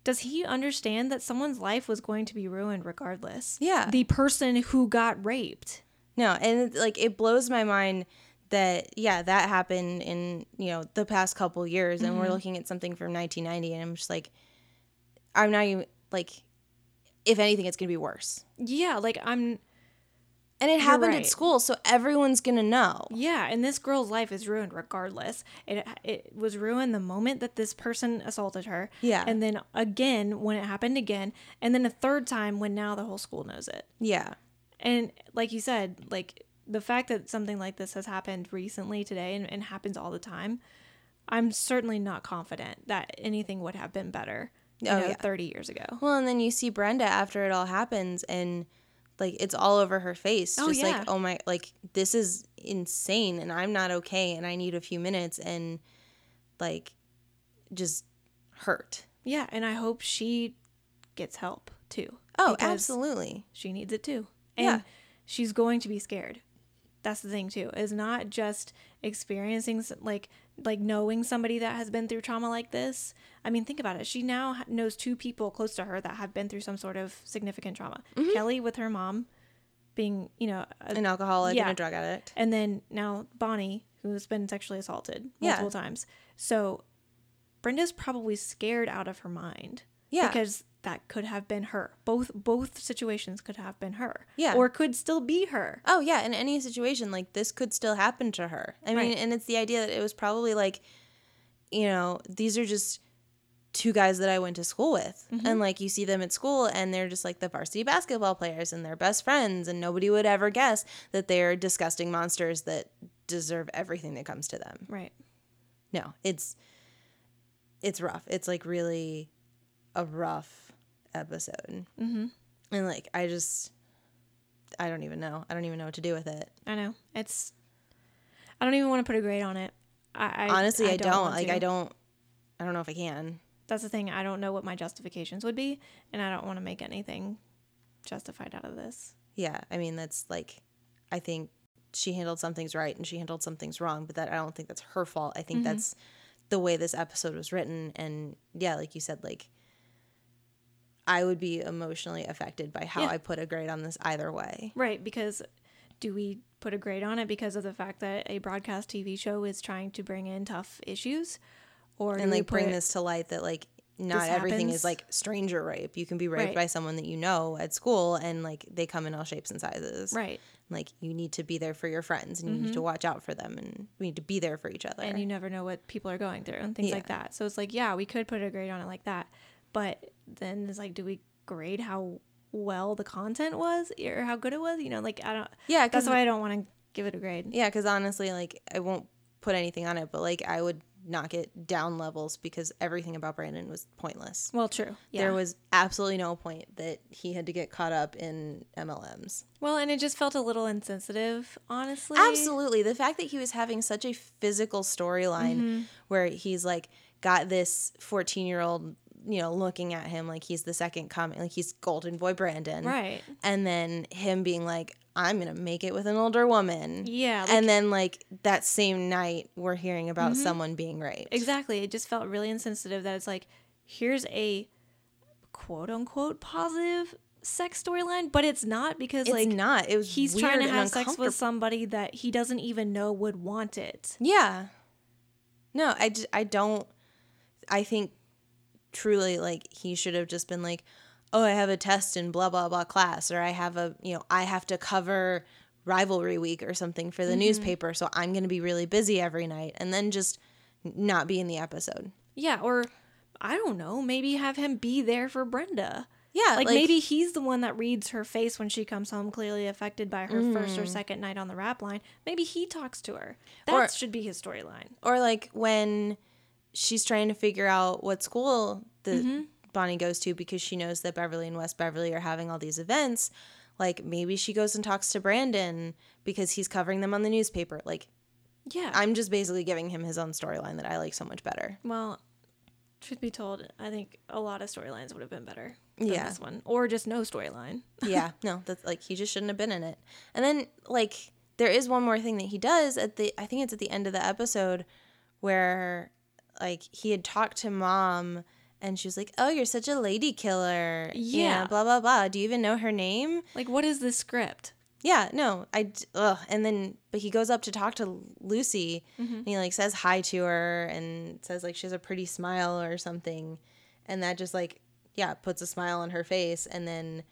Does he understand that someone's life was going to be ruined regardless? Yeah. The person who got raped. No, and like it blows my mind that yeah, that happened in, you know, the past couple years and Mm-hmm. we're looking at something from 1990 and I'm just like I'm not even like if anything it's going to be worse. Yeah, like I'm And it happened right. at school, so everyone's going to know. Yeah, and this girl's life is ruined regardless. It it was ruined the moment that this person assaulted her. Yeah. And then again when it happened again, and then a third time when now the whole school knows it. Yeah. And like you said, like the fact that something like this has happened recently today and, and happens all the time, I'm certainly not confident that anything would have been better. You Oh, know, yeah. 30 years ago. Well, and then you see Brenda after it all happens and like it's all over her face. Oh, just yeah. like, oh my like this is insane and I'm not okay and I need a few minutes and like just hurt. Yeah, and I hope she gets help too. Oh, absolutely. She needs it too. And Yeah. she's going to be scared. That's the thing too. Is not just experiencing like like knowing somebody that has been through trauma like this. I mean, think about it. She now knows two people close to her that have been through some sort of significant trauma. Mm-hmm. Kelly with her mom being, you know, a, An alcoholic Yeah. and a drug addict. and then now Bonnie who's been sexually assaulted Yeah. multiple times. So Brenda's probably scared out of her mind. Yeah. Because that could have been her. Both both situations could have been her. Yeah. Or could still be her. Oh yeah, in any situation like this could still happen to her. I mean, Right. and it's the idea that it was probably like you know, these are just two guys that I went to school with. Mm-hmm. And like you see them at school and they're just like the varsity basketball players and they're best friends and nobody would ever guess that they're disgusting monsters that deserve everything that comes to them. Right. No, it's it's rough. It's like really a rough episode. Mm-hmm. And like I just I don't even know. I don't even know what to do with it. I know. It's. I don't even want to put a grade on it. I, I Honestly, I, don't. want Like to. I don't I don't know if I can. That's the thing. I don't know what my justifications would be, and I don't want to make anything justified out of this. Yeah, I mean that's like I think she handled some things right and she handled some things wrong, but that I don't think that's her fault. I think that's the way this episode was written and yeah, like you said like I would be emotionally affected by how Yeah. I put a grade on this either way. Right, because do we put a grade on it because of the fact that a broadcast TV show is trying to bring in tough issues, or and like bring this to light that like not everything happens. is like stranger rape. You can be raped Right. by someone that you know at school and like they come in all shapes and sizes. right, Like you need to be there for your friends and you need to mm-hmm. watch out for them and we need to be there for each other. and you never know what people are going through and things like that. So it's like, yeah, we could put a grade on it like that, but then it's like, do we grade how well the content was or how good it was? You know, like I don't. yeah, That's why I don't want to give it a grade. yeah, because honestly, like I won't put anything on it, but like I would knock it down levels because everything about Brandon was pointless. Well, true. Yeah. There was absolutely no point that he had to get caught up in MLMs. well, and it just felt a little insensitive, honestly. Absolutely. The fact that he was having such a physical storyline Mm-hmm. where he's like got this 14 year old, you know, looking at him like he's the second coming, like he's Golden Boy Brandon. Right. And then him being like, I'm going to make it with an older woman. Yeah. like- and then, like, that same night, we're hearing about Mm-hmm. someone being raped. Exactly. It just felt really insensitive that it's like, here's a quote unquote positive sex storyline, but it's not because It's like not. It was he's trying to have sex with somebody that he doesn't even know would want it. Yeah. No, I, I don't. I think truly, like, he should have just been like, oh, I have a test in blah, blah, blah class, or I have a, you know, I have to cover rivalry week or something for the Mm-hmm. newspaper. So I'm going to be really busy every night and then just not be in the episode. Yeah, or I don't know, maybe have him be there for Brenda. Yeah. Like, maybe he's the one that reads her face when she comes home clearly affected by her first or second night on the rap line. Maybe he talks to her. That Or- should be his storyline. or like when she's trying to figure out what school the Mm-hmm. Bonnie goes to because she knows that Beverly and West Beverly are having all these events. Like maybe she goes and talks to Brandon because he's covering them on the newspaper. Like Yeah. I'm just basically giving him his own storyline that I like so much better. Well, truth be told, I think a lot of storylines would have been better than Yeah. this one, or just no storyline. yeah, no, that's like he just shouldn't have been in it. And then like there is one more thing that he does at the I think it's at the end of the episode where like he had talked to mom and she was like, "Oh, you're such a lady killer." Yeah. blah blah blah. Do you even know her name? Like, what is this script? Yeah, no, I. ugh. and then but he goes up to talk to Lucy mm-hmm. and he like says hi to her and says like she has a pretty smile or something, and that just like yeah puts a smile on her face and then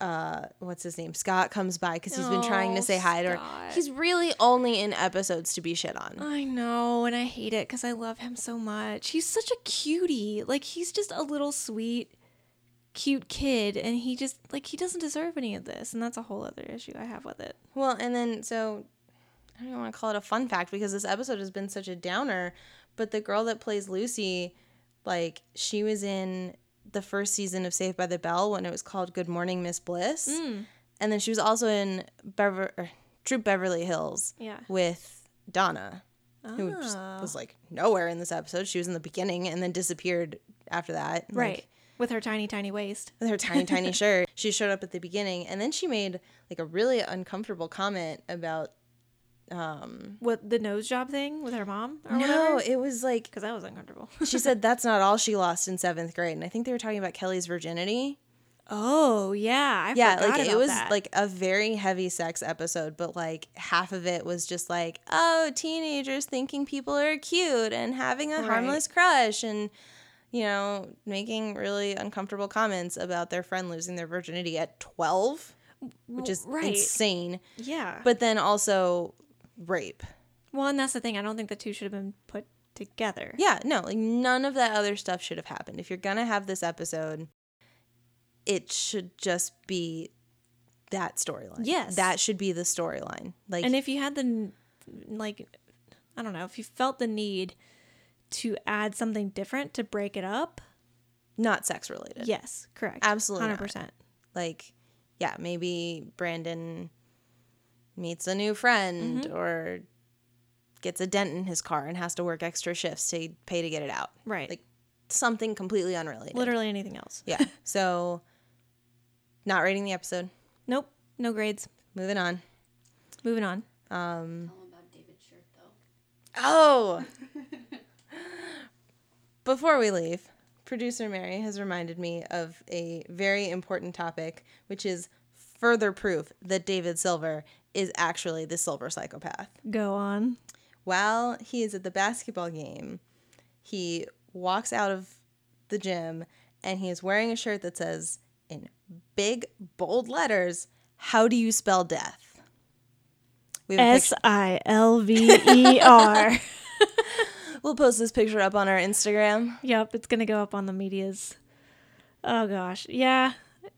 uh what's his name Scott comes by because he's been trying to say hi to her. Scott. He's really only in episodes to be shit on. I know, and I hate it because I love him so much. He's such a cutie. Like, he's just a little sweet, cute kid, and he just, like, he doesn't deserve any of this. And that's a whole other issue I have with it. Well, and then so I don't even want to call it a fun fact because this episode has been such a downer. But the girl that plays Lucy, like she was in the first season of Saved by the Bell when it was called Good Morning Miss Bliss, and then she was also in Bever- er, Troop Beverly Hills Yeah. with Donna, who just Oh. was like nowhere in this episode. She was in the beginning and then disappeared after that. like, Right. With her tiny, tiny waist. with her tiny tiny shirt she showed up at the beginning and then she made like a really uncomfortable comment about um What, the nose job thing with her mom? No it was like Because that was uncomfortable. she said that's not all she lost in seventh grade and i think they were talking about kelly's virginity oh, yeah. I yeah like it was that. like a very heavy sex episode but like half of it was just like oh teenagers thinking people are cute and having a Right. harmless crush and you know making really uncomfortable comments about their friend losing their virginity at 12 which is right. insane Yeah. but then also rape. Well, and that's the thing. I don't think the two should have been put together. Yeah, no, like none of that other stuff should have happened. If you're gonna have this episode, it should just be that storyline. Yes. that should be the storyline. Like, And if you had the like I don't know, if you felt the need to add something different to break it up, not sex related. yes, correct. Absolutely 100%. Like, yeah, maybe Brandon meets a new friend Mm-hmm. or gets a dent in his car and has to work extra shifts to pay to get it out. Right. Like something completely unrelated. Literally anything else. Yeah. so, not rating the episode. Nope. No grades. Moving on. Moving on. Um, All about David's shirt, though. oh. Before we leave, producer Mary has reminded me of a very important topic, which is further proof that David Silver is actually the silver psychopath. Go on. While he is at the basketball game, he walks out of the gym and he is wearing a shirt that says in big bold letters, "How do you spell death?" We have a S I L V E R. we'll post this picture up on our Instagram. Yep, it's gonna go up on the medias. Oh gosh, yeah.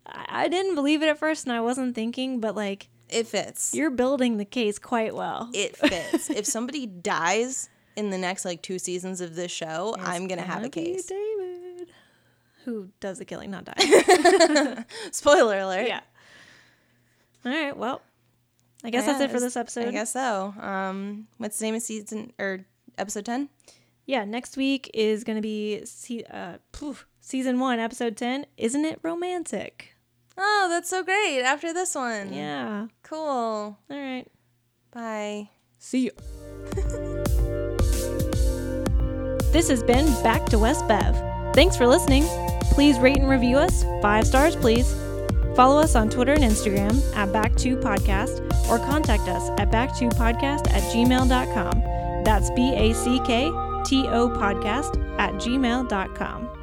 I, I didn't believe it at first, and I wasn't thinking, but like It fits. you're building the case quite well. it fits. if somebody dies in the next like two seasons of this show, I'm gonna have a case. David, who does the killing, not die. Spoiler alert. yeah. All right. Well, I guess that's it for this episode. I guess so. Um, what's the name of season or episode ten? Yeah. Next week is gonna be se- uh, poof, season one, episode ten. Isn't it romantic? Oh, that's so great. After this one. Yeah. Cool. All right. Bye. See you. this has been Back to West Bev. Thanks for listening. Please rate and review us. Five stars, please. Follow us on Twitter and Instagram at Back2Podcast or contact us at back2podcast at gmail.com. That's B A C K T O podcast at gmail.com.